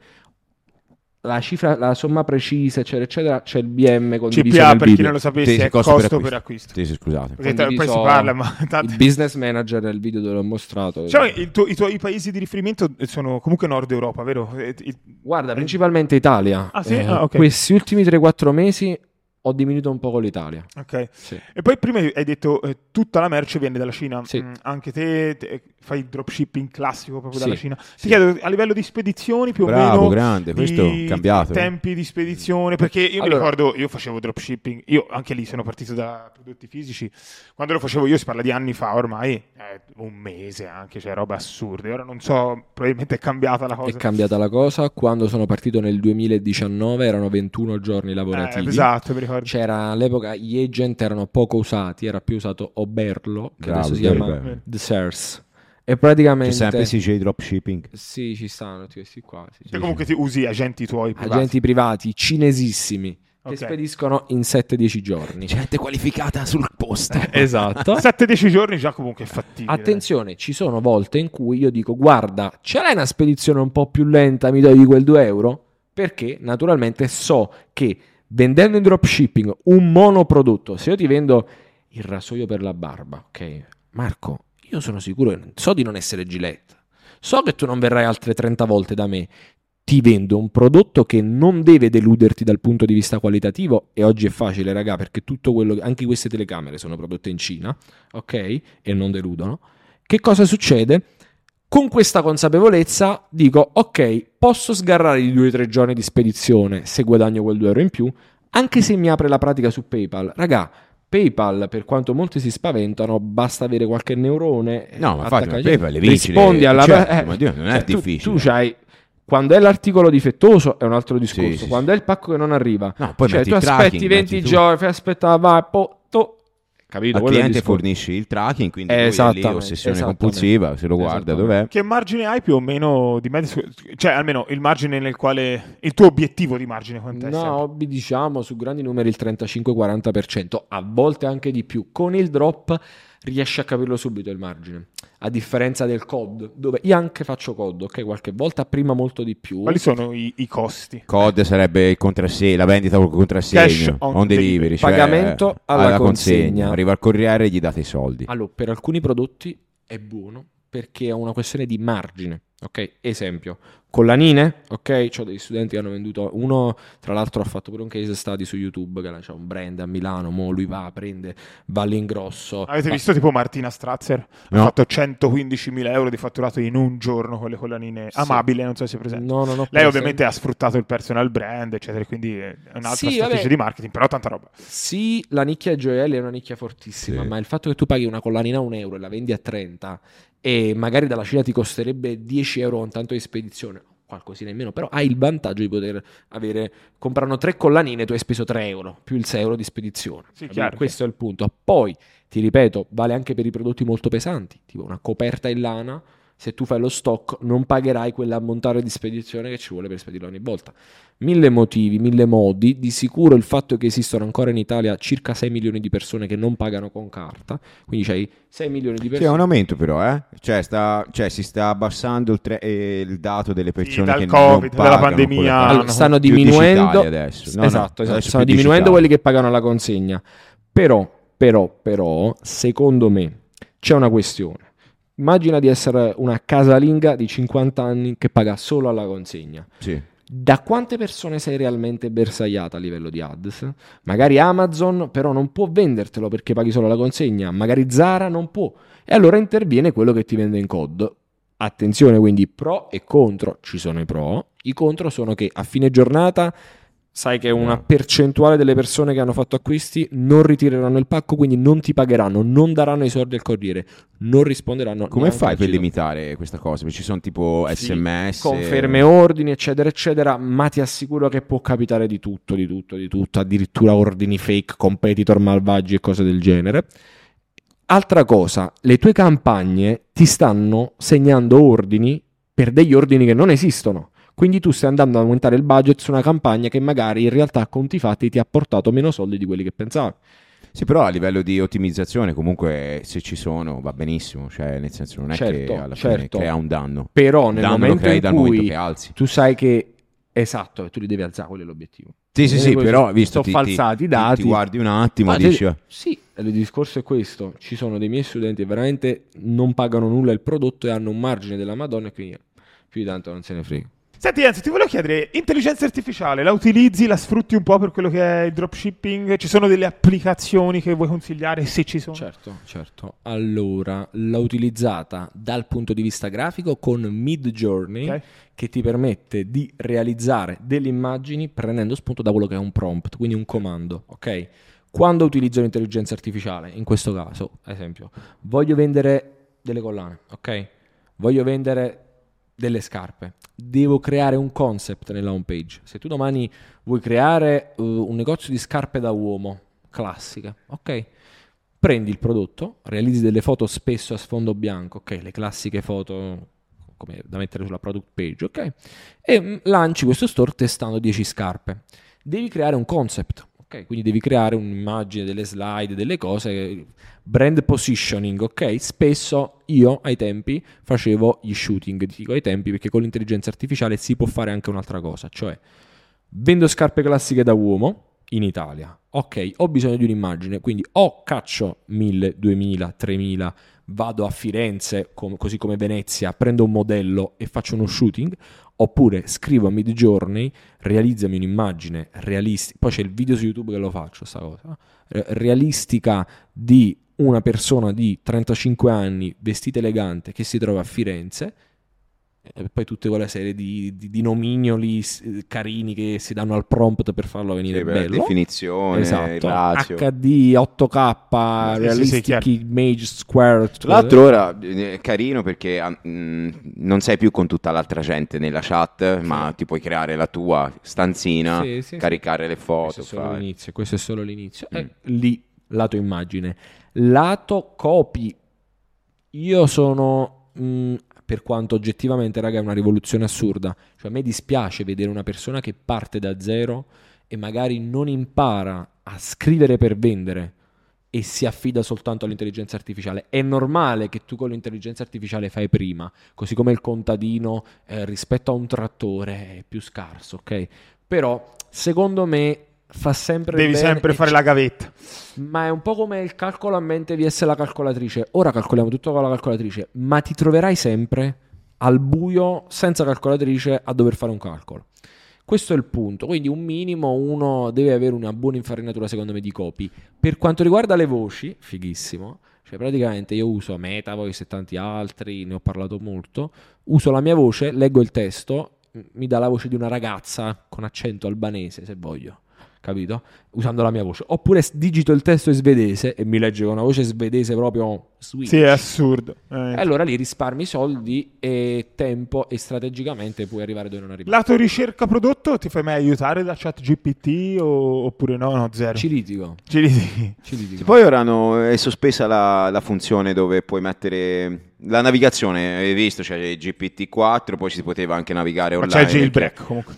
Speaker 3: la cifra, la somma precisa, eccetera, eccetera, c'è il BM condiviso
Speaker 1: CPA,
Speaker 3: nel
Speaker 1: per chi
Speaker 3: video.
Speaker 1: non lo sapesse,
Speaker 2: Sì, sì,
Speaker 1: è
Speaker 2: costo
Speaker 1: costo,
Speaker 2: per
Speaker 1: per
Speaker 2: acquisto.
Speaker 1: acquisto.
Speaker 2: Sì, sì, scusate.
Speaker 1: Perché te- poi si parla, ma tanto-
Speaker 3: Il business manager nel video te l'ho mostrato.
Speaker 1: Che il tuo- i tuoi paesi di riferimento sono comunque Nord Europa, vero? Eh, il-
Speaker 3: Guarda, principalmente Italia.
Speaker 1: Ah, sì?
Speaker 3: Eh,
Speaker 1: Ah, ok.
Speaker 3: Questi ultimi 3-4 mesi ho diminuito un po' con l'Italia.
Speaker 1: Ok.
Speaker 3: Sì.
Speaker 1: E poi prima hai detto eh, tutta la merce viene dalla Cina.
Speaker 3: Sì.
Speaker 1: Mm, anche te, te- fai il dropshipping classico proprio
Speaker 3: Sì,
Speaker 1: dalla Cina. Ti
Speaker 3: sì.
Speaker 1: chiedo a livello di spedizioni più o
Speaker 2: Bravo,
Speaker 1: meno
Speaker 2: grande, questo è cambiato.
Speaker 1: tempi di spedizione perché io mi
Speaker 3: Allora-
Speaker 1: ricordo io facevo dropshipping, io anche lì sono partito da prodotti fisici. Quando lo facevo io si parla di anni fa ormai, eh, un mese anche, cioè robe assurde. Ora non so, probabilmente è cambiata la
Speaker 3: È
Speaker 1: cosa.
Speaker 3: cambiata la cosa. Quando sono partito nel 2019 erano 21 giorni lavorativi.
Speaker 1: Eh, esatto, mi ricordo.
Speaker 3: C'era all'epoca gli agent erano poco usati, era più usato Oberlo, che
Speaker 2: Bravo,
Speaker 3: adesso si chiama. The Sears. E praticamente
Speaker 2: C'è sempre CJ Dropshipping.
Speaker 3: Sì, ci stanno tutti questi qua. sì,
Speaker 1: Te
Speaker 3: sì.
Speaker 1: comunque ti usi agenti tuoi privati.
Speaker 3: Agenti privati cinesissimi che
Speaker 1: Ok.
Speaker 3: spediscono in 7-10 giorni.
Speaker 2: Gente qualificata sul posto.
Speaker 3: Esatto.
Speaker 1: 7-10 giorni già comunque è fattibile.
Speaker 3: Attenzione, ci sono volte in cui io dico guarda, ce l'hai una spedizione un po' più lenta, mi dai di quel 2 euro? Perché naturalmente so che vendendo in dropshipping un monoprodotto, se io ti vendo il rasoio per la barba, ok? Marco, io sono sicuro, so di non essere Gillette, so che tu non verrai altre 30 volte da me, ti vendo un prodotto che non deve deluderti dal punto di vista qualitativo e oggi è facile, raga, perché tutto quello anche queste telecamere sono prodotte in Cina, ok? E non deludono. Che cosa succede? Con questa consapevolezza dico, ok, posso sgarrare i 2-3 giorni di spedizione se guadagno quel 2 euro in più, anche se mi apre la pratica su PayPal. Raga, PayPal, per quanto molti si spaventano, basta avere qualche neurone.
Speaker 2: No, ma infatti, PayPal le vinci,
Speaker 3: Rispondi
Speaker 2: le-
Speaker 3: alla
Speaker 2: certo,
Speaker 3: eh,
Speaker 2: ma Dio, non è
Speaker 3: tu-
Speaker 2: difficile.
Speaker 3: Tu, c'hai quando è l'articolo difettoso è un altro discorso.
Speaker 2: Sì, sì,
Speaker 3: quando è il pacco che non arriva,
Speaker 2: No, poi
Speaker 3: cioè
Speaker 2: metti
Speaker 3: tu aspetti
Speaker 2: tracking,
Speaker 3: 20
Speaker 2: metti tu.
Speaker 3: giorni, fai aspettare, vai, po, capito?
Speaker 2: Al
Speaker 3: Quello
Speaker 2: cliente fornisci il tracking, quindi lui è lì, ossessione compulsiva, se lo guarda dov'è.
Speaker 1: Che margine hai più o meno di media? Cioè, almeno il margine nel quale. Il tuo obiettivo di margine quant'è?
Speaker 3: No,
Speaker 1: sempre?
Speaker 3: hobby diciamo su grandi numeri il 35-40%, a volte anche di più. Con il drop riesci a capirlo subito il margine. A differenza del COD, dove io anche faccio COD, ok? Qualche volta prima molto di più.
Speaker 1: Quali sono i, i costi?
Speaker 2: COD sarebbe il contrassegno, la vendita col contrassegno,
Speaker 1: Cash on
Speaker 2: on, delivery,
Speaker 1: delivery.
Speaker 2: cioè
Speaker 3: Pagamento alla consegna.
Speaker 2: Arriva al corriere e gli date i soldi.
Speaker 3: Allora, per alcuni prodotti è buono perché è una questione di margine. Ok, esempio, collanine, ok, ho degli studenti che hanno venduto, uno tra l'altro ha fatto pure un case study su YouTube, che c'è un brand a Milano, mo lui va, prende, va all'ingrosso.
Speaker 1: Avete
Speaker 3: va-
Speaker 1: visto tipo Martina Strazzer?
Speaker 2: No.
Speaker 1: Ha fatto 115.000 euro di fatturato in un giorno con le collanine
Speaker 3: Sì.
Speaker 1: amabile, non so se è presente.
Speaker 3: No, no, no,
Speaker 1: Lei ovviamente ha sfruttato il personal brand, eccetera, quindi è un'altra
Speaker 3: Sì,
Speaker 1: strategia
Speaker 3: vabbè.
Speaker 1: di marketing, però tanta roba.
Speaker 3: Sì, la nicchia gioielli è una nicchia fortissima,
Speaker 2: Sì.
Speaker 3: ma il fatto che tu paghi una collanina a un euro e la vendi a 30 e magari dalla Cina ti costerebbe 10 euro con tanto di spedizione, qualcosina in meno, però hai il vantaggio di poter avere, comprano tre collanine, tu hai speso 3 euro, più il 6 euro di spedizione.
Speaker 1: Sì,
Speaker 3: Questo è il punto. Poi, ti ripeto, vale anche per i prodotti molto pesanti, tipo una coperta in lana, se tu fai lo stock non pagherai quell'ammontare di spedizione che ci vuole per spedirlo ogni volta. Mille motivi, mille modi, di sicuro il fatto che esistono ancora in Italia circa 6 milioni di persone che non pagano con carta, quindi c'hai 6 milioni di
Speaker 2: Sì, è
Speaker 3: persone.
Speaker 2: un aumento però, eh? Cioè, sta- cioè, si sta abbassando il, tre- eh, il dato delle persone
Speaker 1: dal
Speaker 2: che
Speaker 1: Covid,
Speaker 2: non
Speaker 1: dalla
Speaker 2: pagano
Speaker 1: pandemia,
Speaker 2: con le carte.
Speaker 1: hanno
Speaker 3: Allora, stanno diminuendo
Speaker 2: adesso. No, no,
Speaker 3: esatto, esatto,
Speaker 2: adesso
Speaker 3: stanno diminuendo quelli che pagano la consegna. Però, però, però, secondo me c'è una questione. Immagina di essere una casalinga di 50 anni che paga solo alla consegna.
Speaker 2: Sì.
Speaker 3: Da quante persone sei realmente bersagliata a livello di ads? Magari Amazon però non può vendertelo perché paghi solo la consegna, magari Zara non può. E allora interviene quello che ti vende in COD. Attenzione quindi pro e contro, ci sono i pro, i contro sono che a fine giornata sai che una percentuale delle persone che hanno fatto acquisti non ritireranno il pacco, quindi non ti pagheranno, non daranno i soldi al corriere, non risponderanno.
Speaker 2: Come fai per limitare questa cosa? Perché ci sono tipo
Speaker 3: Sì,
Speaker 2: sms.
Speaker 3: conferme ordini, eccetera, eccetera, ma ti assicuro che può capitare di tutto, di tutto, di tutto, addirittura ordini fake, competitor malvagi e cose del genere. Altra cosa, le tue campagne ti stanno segnando ordini per degli ordini che non esistono. Quindi tu stai andando ad aumentare il budget su una campagna che magari in realtà a conti fatti ti ha portato meno soldi di quelli che pensavi.
Speaker 2: Sì, però a livello di ottimizzazione comunque se ci sono va benissimo, cioè nel senso non è
Speaker 3: Certo,
Speaker 2: che alla fine
Speaker 3: certo.
Speaker 2: crea un danno.
Speaker 3: Però nel
Speaker 2: danno
Speaker 3: momento
Speaker 2: crei
Speaker 3: in
Speaker 2: dal momento
Speaker 3: cui
Speaker 2: che alzi.
Speaker 3: tu sai che esatto, tu li devi alzare, quello è l'obiettivo.
Speaker 2: Sì, sì,
Speaker 3: Eh,
Speaker 2: sì, però visto ti,
Speaker 3: falsati
Speaker 2: ti-
Speaker 3: i dati.
Speaker 2: ti guardi un attimo e dici "Ah,
Speaker 3: sì, il discorso è questo. Ci sono dei miei studenti che veramente non pagano nulla il prodotto e hanno un margine della Madonna e quindi più di tanto non se ne frega.
Speaker 1: Senti Enzo, ti volevo chiedere, intelligenza artificiale, la utilizzi, la sfrutti un po' per quello che è il dropshipping? Ci sono delle applicazioni che vuoi consigliare se ci sono?
Speaker 3: Certo, certo. Allora, l'ho utilizzata dal punto di vista grafico con Mid Journey
Speaker 1: Ok.
Speaker 3: che ti permette di realizzare delle immagini prendendo spunto da quello che è un prompt, quindi un comando, ok? Quando utilizzo l'intelligenza artificiale, in questo caso, ad esempio, voglio vendere delle collane, ok? Voglio vendere delle scarpe. Devo creare un concept nella home page. Se tu domani vuoi creare uh, un negozio di scarpe da uomo, classica, ok? Prendi il prodotto, realizzi delle foto spesso a sfondo bianco, ok? Le classiche foto come da mettere sulla product page, ok? E mm, lanci questo store testando 10 scarpe. Devi creare un concept, ok? Quindi devi creare un'immagine, delle slide, delle cose, brand positioning, ok? Spesso io ai tempi facevo gli shooting, dico ai tempi perché con l'intelligenza artificiale si può fare anche un'altra cosa, cioè vendo scarpe classiche da uomo in Italia. Ok, ho bisogno di un'immagine, quindi o caccio 1000, 2000, 3000, vado a Firenze, com- così come Venezia, prendo un modello e faccio uno shooting, oppure scrivo a Midjourney, realizzami un'immagine realistica, poi c'è il video su YouTube che lo faccio, sta cosa, realistica di una persona di 35 anni, vestita elegante, che si trova a Firenze, e poi tutte quelle serie di, di- di nomignoli carini che si danno al prompt per farlo venire
Speaker 2: sì, per
Speaker 3: bello.
Speaker 2: definizione,
Speaker 3: Esatto,
Speaker 2: ratio.
Speaker 3: HD, 8K,
Speaker 1: sì,
Speaker 3: realistic
Speaker 1: chiaro.
Speaker 3: image square.
Speaker 2: Tra l'altro ora eh, è carino perché ah, mh, non sei più con tutta l'altra gente nella chat, ma ti puoi creare la tua stanzina,
Speaker 3: Sì, sì, sì.
Speaker 2: caricare le
Speaker 3: questo
Speaker 2: foto.
Speaker 3: è solo
Speaker 2: fare-
Speaker 3: l'inizio, questo è solo l'inizio.
Speaker 2: Mm.
Speaker 3: E lì, lato immagine. Lato copy, io sono, mh, per quanto oggettivamente, raga, è una rivoluzione assurda. Cioè, a me dispiace vedere una persona che parte da zero e magari non impara a scrivere per vendere e si affida soltanto all'intelligenza artificiale. È normale che tu con l'intelligenza artificiale fai prima, così come il contadino eh, rispetto a un trattore è più scarso, ok? Però secondo me fa sempre
Speaker 1: Devi sempre fare la gavetta.
Speaker 3: ma è un po' come il calcolo a mente vs la calcolatrice. Ora calcoliamo tutto con la calcolatrice, ma ti troverai sempre al buio senza calcolatrice a dover fare un calcolo. Questo è il punto. Quindi un minimo uno deve avere una buona infarinatura secondo me di copy. Per quanto riguarda le voci, fighissimo. Cioè praticamente io uso Meta Voice e tanti altri, ne ho parlato molto. Uso la mia voce, leggo il testo, mi dà la voce di una ragazza con accento albanese se voglio capito? Usando la mia voce. Oppure digito il testo in svedese e mi legge con una voce svedese proprio Swedish.
Speaker 1: Sì, è assurdo.
Speaker 3: E
Speaker 1: Eh.
Speaker 3: allora lì risparmi soldi e tempo e strategicamente puoi arrivare dove non arrivi.
Speaker 1: Lato ricerca prodotto, ti fai mai aiutare da chat GPT o- oppure no? No, zero.
Speaker 3: Ci litigo.
Speaker 1: Ci litichi.
Speaker 3: Ci litigo.
Speaker 2: Poi ora hanno- è sospesa la, la funzione dove puoi mettere la navigazione, hai visto, c'è il GPT-4, poi si poteva anche navigare
Speaker 1: Ma
Speaker 2: online.
Speaker 1: c'è il jailbreak comunque.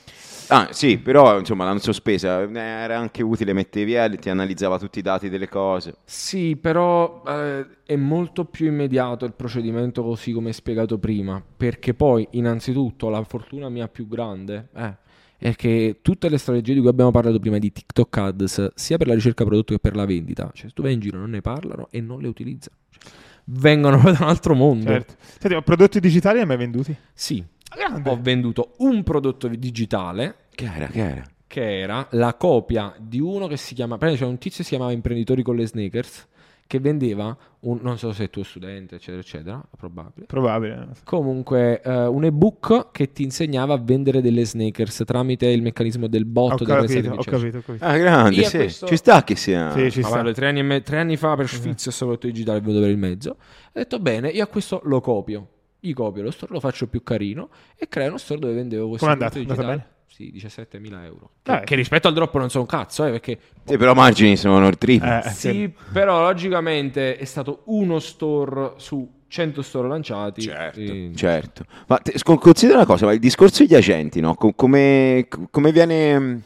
Speaker 2: Ah, sì, però insomma l'hanno sospesa, era anche utile, mettevi L, ti analizzava tutti i dati delle cose.
Speaker 3: Sì, però eh, è molto più immediato il procedimento così come spiegato prima, perché poi innanzitutto la fortuna mia più grande eh, è che tutte le strategie di cui abbiamo parlato prima di TikTok Ads, sia per la ricerca prodotto che per la vendita, cioè se tu vai in giro non ne parlano e non le utilizzano. Cioè, vengono da un altro mondo.
Speaker 1: Certo. Senti, ma prodotti digitali hai mai venduti?
Speaker 3: Sì,
Speaker 1: Grande.
Speaker 3: ho venduto un prodotto digitale
Speaker 2: Che era, che era?
Speaker 3: che era la copia di uno che si chiama, c'era un tizio che si chiamava Imprenditori con le Sneakers che vendeva un, non so se è tuo studente eccetera eccetera, probabile.
Speaker 1: Probabile.
Speaker 3: Comunque eh, un ebook che ti insegnava a vendere delle sneakers tramite il meccanismo del bot
Speaker 1: Ho
Speaker 3: del
Speaker 1: capito, ho capito, ho capito.
Speaker 2: Ah, grande, sì.
Speaker 3: questo-
Speaker 2: Ci sta che sia...
Speaker 1: Sì, ci
Speaker 3: Ma
Speaker 1: sta.
Speaker 3: tre anni, me- tre anni fa per Sfizio mm prodotto digitale venuto per il mezzo. Ho detto bene, io a questo lo copio. Gli copio lo store, lo faccio più carino e creo uno store dove vendevo questo
Speaker 1: Com'è
Speaker 3: prodotto
Speaker 1: andato
Speaker 3: digitale. Sì, 17.000 euro.
Speaker 1: Dai.
Speaker 3: Che, che rispetto al drop non so un cazzo, eh, perché
Speaker 2: Sì, però margini sono il triplo.
Speaker 1: Eh,
Speaker 3: sì, però logicamente è stato uno store su 100 store lanciati.
Speaker 2: Certo,
Speaker 3: E-
Speaker 2: certo. Ma te- considera una cosa, ma il discorso degli agenti, no? Co- come, come viene...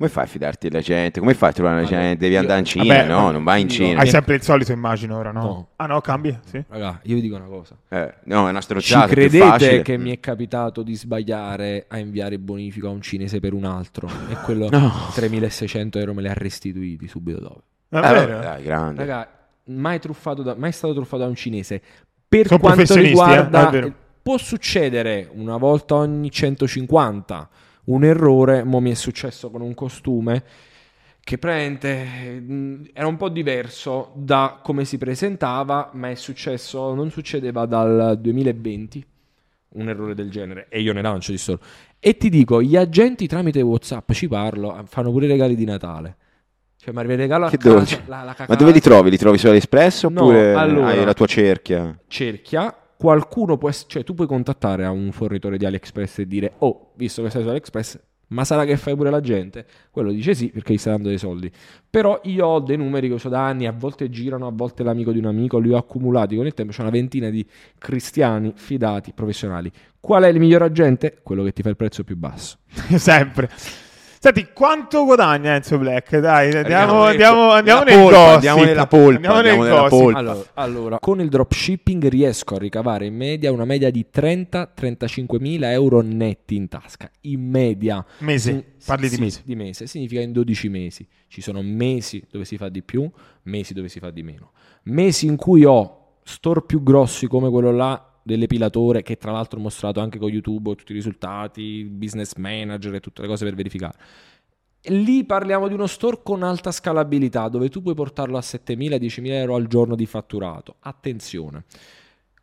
Speaker 2: Come fai a fidarti della gente? Come fai a trovare
Speaker 3: Vabbè,
Speaker 2: gente? Devi
Speaker 3: io-
Speaker 2: andare in Cina,
Speaker 1: Vabbè,
Speaker 2: no? Non vai in
Speaker 3: io-
Speaker 2: Cina.
Speaker 1: Hai sempre il solito, immagino ora, no?
Speaker 3: No.
Speaker 1: Ah no, cambia? Sì.
Speaker 3: Raga, io vi dico una cosa.
Speaker 2: Eh, no, è una
Speaker 3: Ci
Speaker 2: strozzata. più
Speaker 3: credete che mi è capitato di sbagliare a inviare bonifico a un cinese per un altro e quello
Speaker 2: No.
Speaker 3: 3600 euro me li ha restituiti subito dopo.
Speaker 1: È
Speaker 2: Eh, dai, grande.
Speaker 3: Raga, mai, truffato da- mai stato truffato da un cinese. Per
Speaker 1: Sono
Speaker 3: quanto
Speaker 1: eh,
Speaker 3: riguarda,
Speaker 1: vero.
Speaker 3: può succedere una volta ogni 150 un errore. Mo mi è successo con un costume che praticamente mh, era un po' diverso da come si presentava, ma è successo, non succedeva dal 2020 un errore del genere e io ne lancio di solo. E ti dico, gli agenti tramite WhatsApp ci parlo, fanno pure i regali di Natale. Cioè, ma regalo a
Speaker 2: Che
Speaker 3: casa, la- la
Speaker 2: Ma dove li trovi? Li trovi su AliExpress
Speaker 3: No,
Speaker 2: oppure
Speaker 3: allora-
Speaker 2: hai la tua cerchia?
Speaker 3: cerchia, qualcuno può ess- cioè tu puoi contattare a un fornitore di AliExpress e dire "Oh, visto che sei su AliExpress, ma sarà che fai pure la gente?" Quello dice sì perché gli stai dando dei soldi. Però io ho dei numeri che uso da anni, a volte girano, a volte l'amico di un amico, li ho accumulati con il tempo, c'è una ventina di cristiani fidati, professionali. Qual è il miglior agente? Quello che ti fa il prezzo più basso.
Speaker 1: sempre. Senti, quanto guadagna Enzo Black? Dai, andiamo,
Speaker 2: Andiamo,
Speaker 1: andiamo, nel
Speaker 2: polpa, andiamo nella polpa,
Speaker 1: Andiamo
Speaker 2: andiamo
Speaker 1: nel
Speaker 2: nella polpa.
Speaker 3: Allora, allora, con il dropshipping riesco a ricavare in media una media di 30-35 mila euro netti in tasca. In media.
Speaker 1: Mese,
Speaker 3: Sì,
Speaker 1: parli
Speaker 3: sì,
Speaker 1: di mese.
Speaker 3: Di mese, significa in 12 mesi. Ci sono mesi dove si fa di più, mesi dove si fa di meno. Mesi in cui ho store più grossi come quello là dell'epilatore, che tra l'altro ho mostrato anche con YouTube tutti i risultati, business manager e tutte le cose per verificare. Lì parliamo di uno store con alta scalabilità, dove tu puoi portarlo a 7.000-10.000 euro al giorno di fatturato. Attenzione,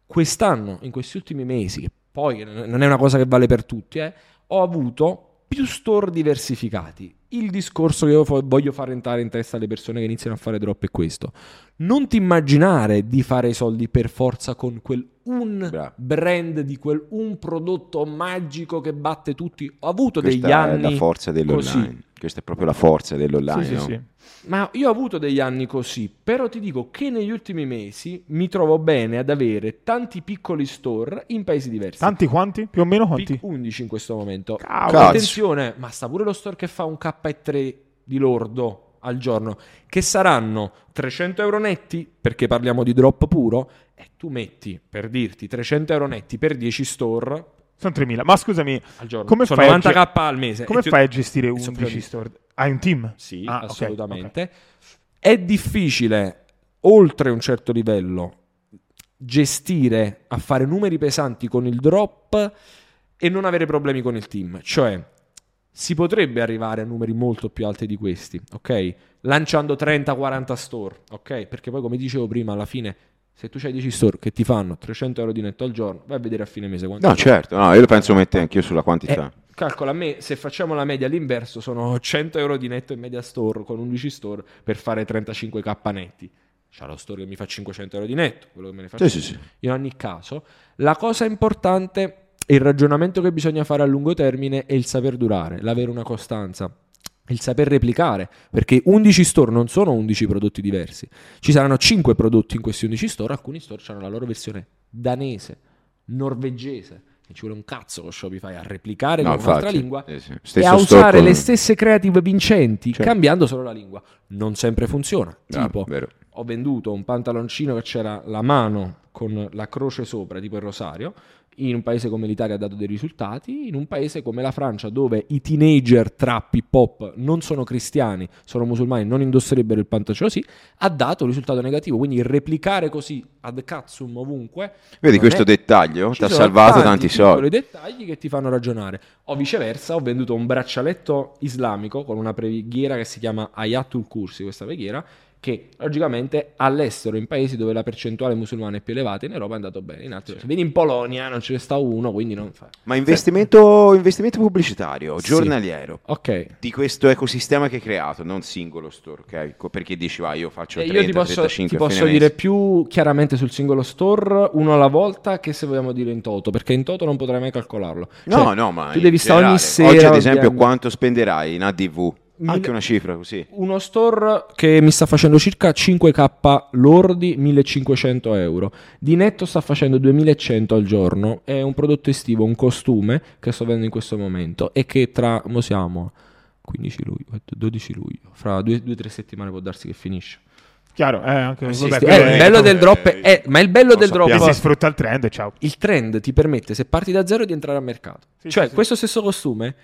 Speaker 3: quest'anno, in questi ultimi mesi, che poi non è una cosa che vale per tutti, eh, ho avuto più store diversificati. Il discorso che io voglio far entrare in testa alle persone che iniziano a fare drop è questo. Non ti immaginare di fare i soldi per forza con quel un
Speaker 2: Bravo.
Speaker 3: brand, di quel un prodotto magico che batte tutti. Ho avuto
Speaker 2: Questa
Speaker 3: degli
Speaker 2: è
Speaker 3: anni
Speaker 2: la forza dell'online.
Speaker 3: così.
Speaker 2: Questa è proprio la forza dell'online.
Speaker 1: Sì, sì,
Speaker 2: no?
Speaker 1: sì.
Speaker 3: Ma io ho avuto degli anni così, però ti dico che negli ultimi mesi mi trovo bene ad avere tanti piccoli store in paesi diversi.
Speaker 1: Tanti quanti? Più o meno quanti?
Speaker 3: Pic- 11 in questo momento.
Speaker 1: Cavolo.
Speaker 2: Cazzo.
Speaker 3: Attenzione, ma sta pure lo store che fa un K3 di lordo. Al giorno, che saranno 300 euro netti, perché parliamo di drop puro, e tu metti, per dirti, 300 euro netti per 10 store
Speaker 1: Sono 3.000. Ma scusami,
Speaker 3: al giorno.
Speaker 1: come
Speaker 3: Sono
Speaker 1: fai, a
Speaker 3: 90k
Speaker 1: ge-
Speaker 3: al mese.
Speaker 1: come fai a gestire
Speaker 3: sono
Speaker 1: 11
Speaker 3: più-
Speaker 1: store? Hai un team?
Speaker 3: Sì,
Speaker 1: Ah,
Speaker 3: assolutamente. È difficile, oltre un certo livello, gestire a fare numeri pesanti con il drop e non avere problemi con il team. Cioè, si potrebbe arrivare a numeri molto più alti di questi, ok? Lanciando 30-40 store, ok? Perché poi, come dicevo prima, alla fine, se tu hai 10 store che ti fanno 300 euro di netto al giorno, vai a vedere a fine mese quanto
Speaker 2: No,
Speaker 3: sono.
Speaker 2: certo, no, io lo penso mettere anch'io sulla quantità.
Speaker 3: Eh, calcola a me, se facciamo la media all'inverso, sono 100 euro di netto in media store con 11 store per fare 35k netti. C'ha lo store che mi fa 500 euro di netto, quello che me ne fa
Speaker 2: Sì, sì,
Speaker 3: 100.
Speaker 2: sì.
Speaker 3: In ogni caso, la cosa importante il ragionamento che bisogna fare a lungo termine è il saper durare, l'avere una costanza. Il saper replicare, perché 11 store non sono 11 prodotti diversi. Ci saranno 5 prodotti in questi 11 store, alcuni store hanno la loro versione danese, norvegese. Ci vuole un cazzo con Shopify a replicare
Speaker 2: No,
Speaker 3: con un'altra
Speaker 2: infatti,
Speaker 3: lingua
Speaker 2: eh sì.
Speaker 3: e a usare
Speaker 2: con-
Speaker 3: le stesse creative vincenti,
Speaker 2: Certo.
Speaker 3: cambiando solo la lingua. Non sempre funziona.
Speaker 2: Bravo,
Speaker 3: tipo,
Speaker 2: vero.
Speaker 3: Ho venduto un pantaloncino che c'era la mano con la croce sopra, tipo il rosario. In un paese come l'Italia ha dato dei risultati, in un paese come la Francia, dove i teenager trap hip hop non sono cristiani, sono musulmani, non indosserebbero il pantaloncino così, ha dato un risultato negativo. Quindi replicare così ad cazzum ovunque.
Speaker 2: Vedi questo
Speaker 3: è-
Speaker 2: dettaglio? Ti ha salvato tanti
Speaker 3: piccoli
Speaker 2: soldi.
Speaker 3: dettagli che ti fanno ragionare. O viceversa, ho venduto un braccialetto islamico con una preghiera che si chiama Ayatul Kursi, questa preghiera, che logicamente all'estero, in paesi dove la percentuale musulmana è più elevata, in Europa è andato bene, in altri vedi in Polonia non ce ne sta uno, quindi non fa.
Speaker 2: Ma investimento, investimento pubblicitario,
Speaker 3: Sì.
Speaker 2: giornaliero.
Speaker 3: Ok.
Speaker 2: Di questo ecosistema che hai creato, non singolo store, ok? Ecco, Perché dici, va, io faccio
Speaker 3: E
Speaker 2: 30,
Speaker 3: io ti posso,
Speaker 2: 35
Speaker 3: ti posso dire
Speaker 2: mese.
Speaker 3: più chiaramente sul singolo store, uno alla volta, che se vogliamo dire in toto, perché in toto non potrai mai calcolarlo.
Speaker 2: No,
Speaker 3: Cioè,
Speaker 2: no, ma
Speaker 3: tu devi stare ogni sera.
Speaker 2: Oggi, ad esempio, quanto spenderai in ADV? Anche una cifra così.
Speaker 3: Uno store che mi sta facendo circa 5k lordi, 1500 euro. Di netto sta facendo 2100 al giorno. È un prodotto estivo, un costume che sto vendendo in questo momento e che tra, mo siamo 15 luglio, 12 luglio, fra due o tre settimane può darsi che finisce.
Speaker 1: Chiaro, eh, anche
Speaker 3: Sì,
Speaker 1: vabbè,
Speaker 3: sì,
Speaker 1: quello
Speaker 3: eh, il
Speaker 1: è-
Speaker 3: bello del drop è, è- ma il bello
Speaker 2: lo
Speaker 3: del drop
Speaker 2: sappiamo.
Speaker 1: si sfrutta il trend ciao.
Speaker 3: il trend ti permette, se parti da zero, di entrare al mercato.
Speaker 1: Sì,
Speaker 3: cioè,
Speaker 1: sì, sì.
Speaker 3: questo stesso costume,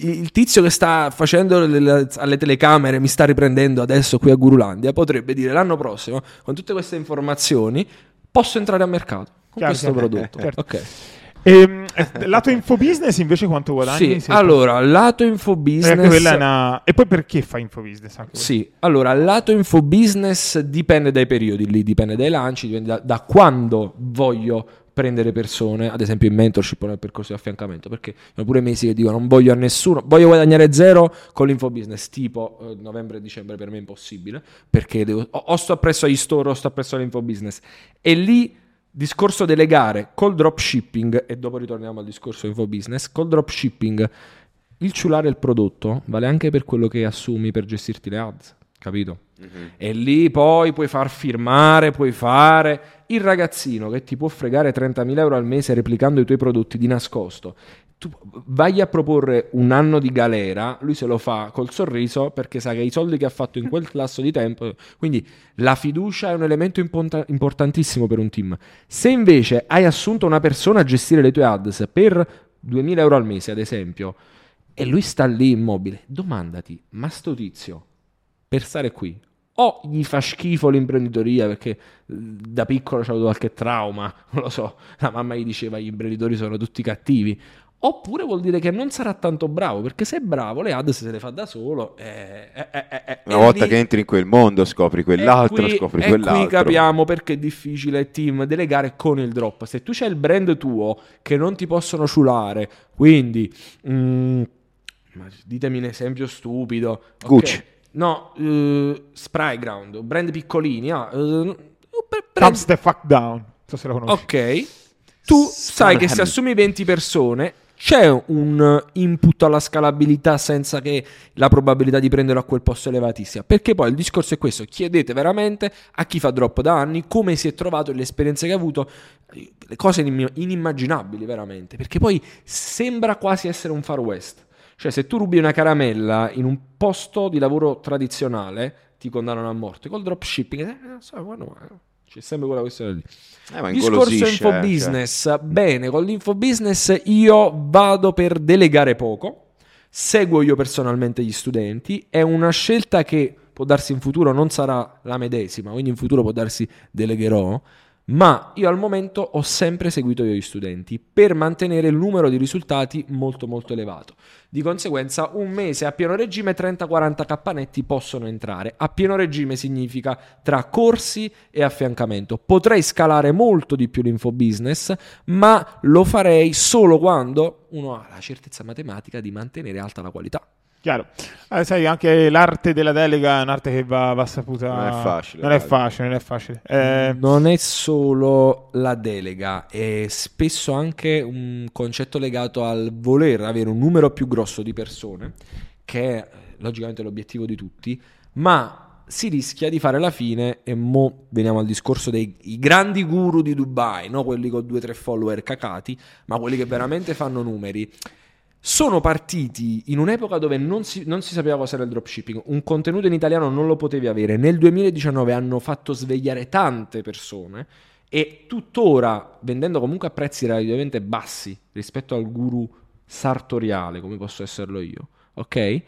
Speaker 3: il tizio che sta facendo le- le- alle telecamere, mi sta riprendendo adesso qui a Gurulandia, potrebbe dire l'anno prossimo, con tutte queste informazioni, posso entrare al mercato con
Speaker 1: Chiaro,
Speaker 3: questo
Speaker 1: chiaro.
Speaker 3: prodotto.
Speaker 1: Certo.
Speaker 3: Ok.
Speaker 1: Ehm, eh, lato infobusiness invece quanto guadagni?
Speaker 3: Sì, allora, lato
Speaker 1: Eh,
Speaker 3: infobusiness...
Speaker 1: quella è una- E poi perché fai infobusiness? Anche
Speaker 3: Sì, allora, lato infobusiness dipende dai periodi, lì dipende dai lanci, dipende da, da quando voglio prendere persone, ad esempio in mentorship o nel percorso di affiancamento, perché sono pure mesi che dico non voglio a nessuno, voglio guadagnare zero con l'infobusiness, tipo eh, novembre e dicembre per me è impossibile, perché devo- o, o sto appresso agli store o sto appresso all'infobusiness. E lì discorso delegare col dropshipping, e dopo ritorniamo al discorso infobusiness, col dropshipping il ciulare il prodotto vale anche per quello che assumi per gestirti le ads, capito? E lì poi puoi far firmare, puoi fare il ragazzino che ti può fregare 30.000 euro al mese replicando i tuoi prodotti di nascosto. Tu vai a proporre un anno di galera, lui se lo fa col sorriso perché sa che i soldi che ha fatto in quel lasso di tempo. Quindi la fiducia è un elemento imponta- importantissimo per un team. Se invece hai assunto una persona a gestire le tue ads per 2.000 euro al mese, ad esempio, e lui sta lì immobile, domandati, ma sto tizio, per stare qui, o gli fa schifo l'imprenditoria perché eh, da piccolo c'ha avuto qualche trauma, non lo so, la mamma gli diceva gli imprenditori sono tutti cattivi, oppure vuol dire che non sarà tanto bravo, perché se è bravo le ads se le fa da solo. eh, eh, eh, eh,
Speaker 2: Una
Speaker 3: e
Speaker 2: volta
Speaker 3: lì-
Speaker 2: che entri in quel mondo scopri quell'altro,
Speaker 3: e qui,
Speaker 2: scopri
Speaker 3: e
Speaker 2: quell'altro.
Speaker 3: qui capiamo perché è difficile team delegare con il drop. Se tu c'hai il brand tuo che non ti possono ciulare, quindi mm, ditemi un esempio stupido. ok?
Speaker 2: Gucci.
Speaker 3: No, eh, Spryground, brand piccolini. ah, eh, per- brand-
Speaker 1: Thumbs the fuck down. So se lo conosci.
Speaker 3: Ok. Tu sai che se assumi 20 persone c'è un input alla scalabilità senza che la probabilità di prenderlo a quel posto è elevatissima. Perché poi il discorso è questo: chiedete veramente a chi fa drop da anni come si è trovato le esperienze che ha avuto, eh, le cose inim- inimmaginabili veramente. Perché poi sembra quasi essere un far west. Cioè, se tu rubi una caramella in un posto di lavoro tradizionale, ti condannano a morte. Col dropshipping, eh, non so, guarda, ma c'è sempre quella questione lì.
Speaker 2: Eh,
Speaker 3: Discorso
Speaker 2: eh,
Speaker 3: infobusiness. Bene, con l'infobusiness io vado per delegare poco. Seguo io personalmente gli studenti. È una scelta che può darsi in futuro non sarà la medesima, quindi in futuro può darsi delegherò. Ma io al momento ho sempre seguito gli studenti per mantenere il numero di risultati molto molto elevato. Di conseguenza un mese a pieno regime 30-40 cappanetti possono entrare. A pieno regime significa tra corsi e affiancamento. Potrei scalare molto di più l'infobusiness, ma lo farei solo quando uno ha la certezza matematica di mantenere alta la qualità.
Speaker 1: Chiaro. Eh, sai, anche l'arte della delega è un'arte che va, va saputa.
Speaker 2: Non è facile,
Speaker 1: Non è facile, non è facile. Eh,
Speaker 3: Non è solo la delega, è spesso anche un concetto legato al voler avere un numero più grosso di persone, che è logicamente l'obiettivo di tutti, ma si rischia di fare la fine, e mo veniamo al discorso dei i grandi guru di Dubai, no? quelli con 2-3 follower cacati, ma quelli che veramente fanno numeri. Sono partiti in un'epoca dove non si, non si sapeva cosa era il dropshipping, un contenuto in italiano non lo potevi avere. Nel 2019 hanno fatto svegliare tante persone e tuttora, vendendo comunque a prezzi relativamente bassi rispetto al guru sartoriale, come posso esserlo io, ok? Eh,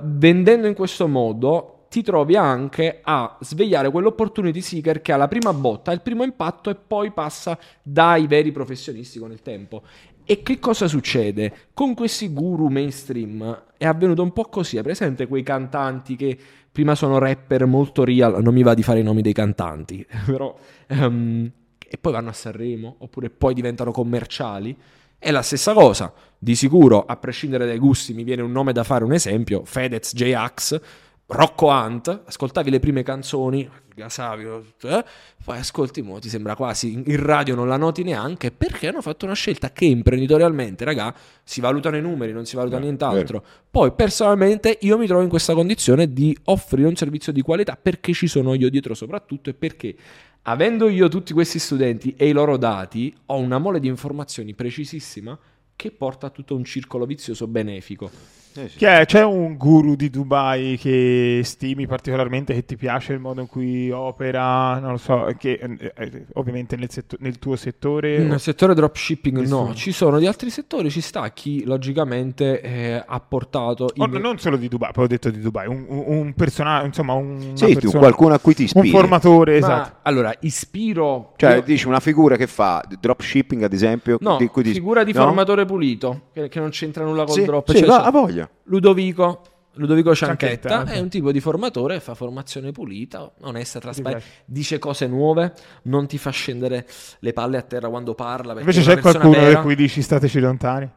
Speaker 3: vendendo in questo modo ti trovi anche a svegliare quell'opportunity seeker che ha la prima botta, il primo impatto e poi passa dai veri professionisti con il tempo. E che cosa succede? Con questi guru mainstream è avvenuto un po' così. È presente quei cantanti che prima sono rapper molto real, non mi va di fare i nomi dei cantanti, però... ehm, e poi vanno a Sanremo, oppure poi diventano commerciali. È la stessa cosa. Di sicuro, a prescindere dai gusti, mi viene un nome da fare un esempio: Fedez J-Ax, Rocco Hunt. Ascoltavi le prime canzoni, gasavi, eh? poi ascolti, mo, ti sembra quasi in radio non la noti neanche perché hanno fatto una scelta che imprenditorialmente, raga, si valutano i numeri, non si valuta nient'altro. Poi personalmente io mi trovo in questa condizione di offrire un servizio di qualità perché ci sono io dietro soprattutto e perché avendo io tutti questi studenti e i loro dati, ho una mole di informazioni precisissima che porta a tutto un circolo vizioso benefico.
Speaker 1: Chi è? C'è un guru di Dubai che stimi particolarmente, che ti piace il modo in cui opera, non lo so, che eh, ovviamente nel, setto- nel tuo settore...
Speaker 3: Nel settore dropshipping
Speaker 1: Nessuno.
Speaker 3: no, ci sono di altri settori, ci sta chi logicamente eh, ha portato...
Speaker 1: Oh,
Speaker 3: in-
Speaker 1: non solo di Dubai, poi ho detto di Dubai, un, un, un personaggio, insomma, un,
Speaker 2: Sì, tu, qualcuno a cui ti
Speaker 1: un
Speaker 2: ispiri.
Speaker 1: formatore,
Speaker 3: Ma,
Speaker 1: esatto.
Speaker 3: Allora, ispiro...
Speaker 2: Cioè,
Speaker 3: io-
Speaker 2: dici una figura che fa dropshipping, ad esempio.
Speaker 3: No,
Speaker 2: di cui ti-
Speaker 3: figura di
Speaker 2: no?
Speaker 3: formatore pulito, che, che non c'entra nulla col
Speaker 2: Sì,
Speaker 3: drop.
Speaker 2: sì,
Speaker 3: cioè,
Speaker 2: va,
Speaker 3: c'è-
Speaker 2: ha voglia.
Speaker 3: Ludovico, Ludovico Cianchetta,
Speaker 1: Cianchetta,
Speaker 3: è un tipo di formatore, fa formazione pulita, onesta, trasparente, dice cose nuove, non ti fa scendere le palle a terra quando parla.
Speaker 1: Invece c'è qualcuno
Speaker 3: vera.
Speaker 1: per cui dici stateci lontani.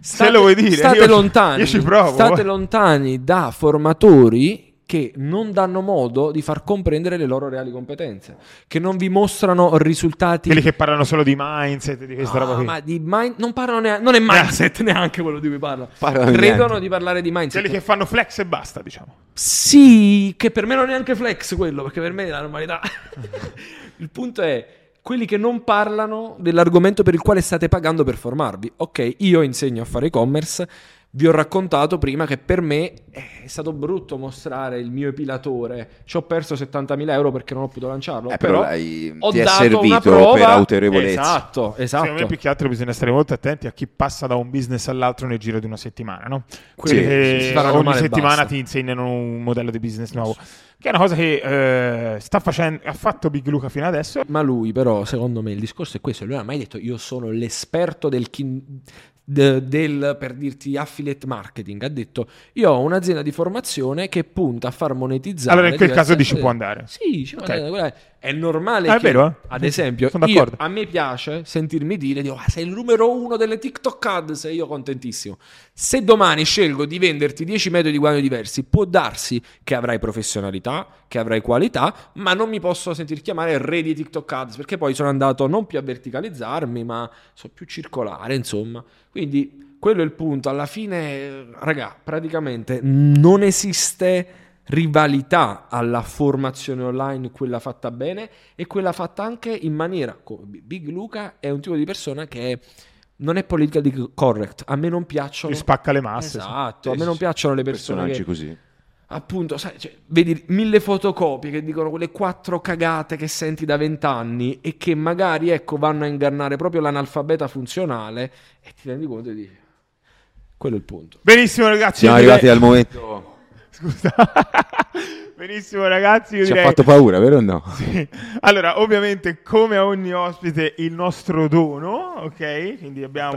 Speaker 3: State-
Speaker 1: Se lo vuoi dire,
Speaker 3: state
Speaker 1: io
Speaker 3: lontani,
Speaker 1: io ci provo.
Speaker 3: state lontani da formatori che non danno modo di far comprendere le loro reali competenze, che non vi mostrano risultati
Speaker 1: Quelli che parlano solo di mindset, di questa
Speaker 3: Ah,
Speaker 1: roba qui.
Speaker 3: ma di mind- non parlano neanche, non è mindset neanche quello di cui parla.
Speaker 2: Parlano
Speaker 3: Credono
Speaker 2: niente.
Speaker 3: di parlare di mindset.
Speaker 1: Quelli che fanno flex e basta, diciamo.
Speaker 3: Sì, che per me non è neanche flex quello, perché per me è la normalità. il punto è quelli che non parlano dell'argomento per il quale state pagando per formarvi. Ok, io insegno a fare e-commerce. Vi ho raccontato prima che per me è stato brutto mostrare il mio epilatore. Ci ho perso 70.000 euro perché non ho potuto lanciarlo.
Speaker 2: Eh, però
Speaker 3: però
Speaker 2: l'hai-
Speaker 3: ho
Speaker 2: ti è
Speaker 3: dato
Speaker 2: servito
Speaker 3: una
Speaker 2: per
Speaker 3: prova.
Speaker 2: autorevolezza.
Speaker 3: Esatto, esatto.
Speaker 1: Secondo me più che altro bisogna stare molto attenti a chi passa da un business all'altro nel giro di una settimana, no? Quelli
Speaker 2: Sì,
Speaker 3: faranno
Speaker 1: ogni settimana
Speaker 3: basta.
Speaker 1: ti insegnano un modello di business nuovo. Che è una cosa che eh, sta facendo, ha fatto Big Luca fino adesso.
Speaker 3: Ma lui, però, secondo me, il discorso è questo. Lui non ha mai detto io sono l'esperto del, kin- de- del per dirti affiliate marketing. Ha detto io ho un'azienda di formazione che punta a far monetizzare.
Speaker 1: Allora in quel caso dici può andare.
Speaker 3: Sì, ci può
Speaker 1: Ok.
Speaker 3: andare, è- normale
Speaker 1: Ah, è
Speaker 3: che,
Speaker 1: vero, eh?
Speaker 3: ad esempio, io- a me piace sentirmi dire, "Ah, sei il numero uno delle TikTok ads, e io contentissimo. Se domani scelgo di venderti 10 metodi di guadagno diversi, può darsi che avrai professionalità, che avrai qualità, ma non mi posso sentir chiamare re di TikTok ads, perché poi sono andato non più a verticalizzarmi, ma so più circolare, insomma. Quindi quello è il punto. Alla fine, raga, praticamente non esiste rivalità alla formazione online, quella fatta bene e quella fatta anche in maniera. Big Luca è un tipo di persona che è non è politically correct. A me non piacciono.
Speaker 1: Ti spacca le masse.
Speaker 3: Esatto,
Speaker 2: Sì,
Speaker 3: a me non piacciono le persone
Speaker 2: Personaggi
Speaker 3: che,
Speaker 2: così.
Speaker 3: appunto, sai, cioè, vedi mille fotocopie che dicono quelle quattro cagate che senti da vent'anni e che magari, ecco, vanno a ingannare proprio l'analfabeta funzionale e ti rendi conto e dici, quello è il punto.
Speaker 1: Benissimo ragazzi.
Speaker 2: Siamo arrivati al momento.
Speaker 1: Scusa. Benissimo ragazzi, io
Speaker 2: Ci ha
Speaker 1: direi...
Speaker 2: fatto paura, vero o no?
Speaker 1: Sì. Allora, ovviamente, come a ogni ospite, il nostro dono, ok? Quindi abbiamo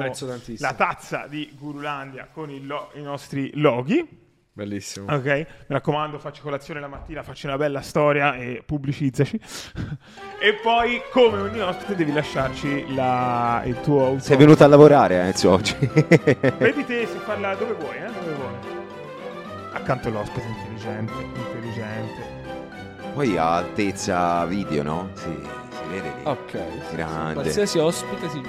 Speaker 1: la tazza di Gurulandia con lo- i nostri loghi.
Speaker 3: Bellissimo.
Speaker 1: Ok, mi raccomando, facci colazione la mattina, facci una bella storia e pubblicizzaci. e poi, come ogni ospite, devi lasciarci la- il tuo auto.
Speaker 2: Sei venuto a lavorare, eh, Enzo, oggi.
Speaker 1: Vedi te se farla dove vuoi, eh? Dove vuoi. Accanto all'ospite intelligente, intelligente.
Speaker 2: Poi ha altezza video, no? Sì, si vede lì.
Speaker 3: Ok.
Speaker 2: Grande.
Speaker 3: sì. Qualsiasi ospite si...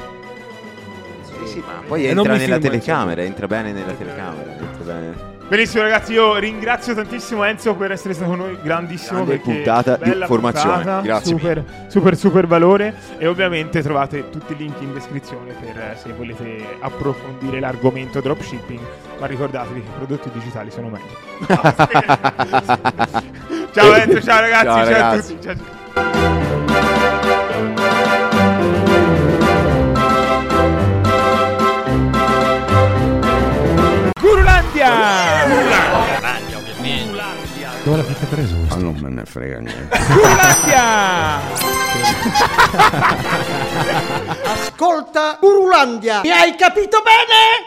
Speaker 2: Sì, sì, ma poi
Speaker 3: E non
Speaker 2: entra nella telecamera, entra bene nella telecamera. Entra bene.
Speaker 1: Benissimo ragazzi, io ringrazio tantissimo Enzo per essere stato con noi, grandissimo
Speaker 2: Grande
Speaker 1: perché
Speaker 2: puntata di formazione,
Speaker 1: puntata,
Speaker 2: grazie
Speaker 1: super, super super valore e ovviamente trovate tutti i link in descrizione per eh, se volete approfondire l'argomento dropshipping, ma ricordatevi che i prodotti digitali sono meglio. ciao Enzo, ciao ragazzi,
Speaker 2: Ciao,
Speaker 1: ciao, a
Speaker 2: ragazzi.
Speaker 1: tutti. Ciao, ciao. Gurulandia!
Speaker 4: Dove l'avete preso?
Speaker 8: Ma non me ne frega niente.
Speaker 1: Gurulandia!
Speaker 5: Ascolta Urulandia. Mi hai capito bene?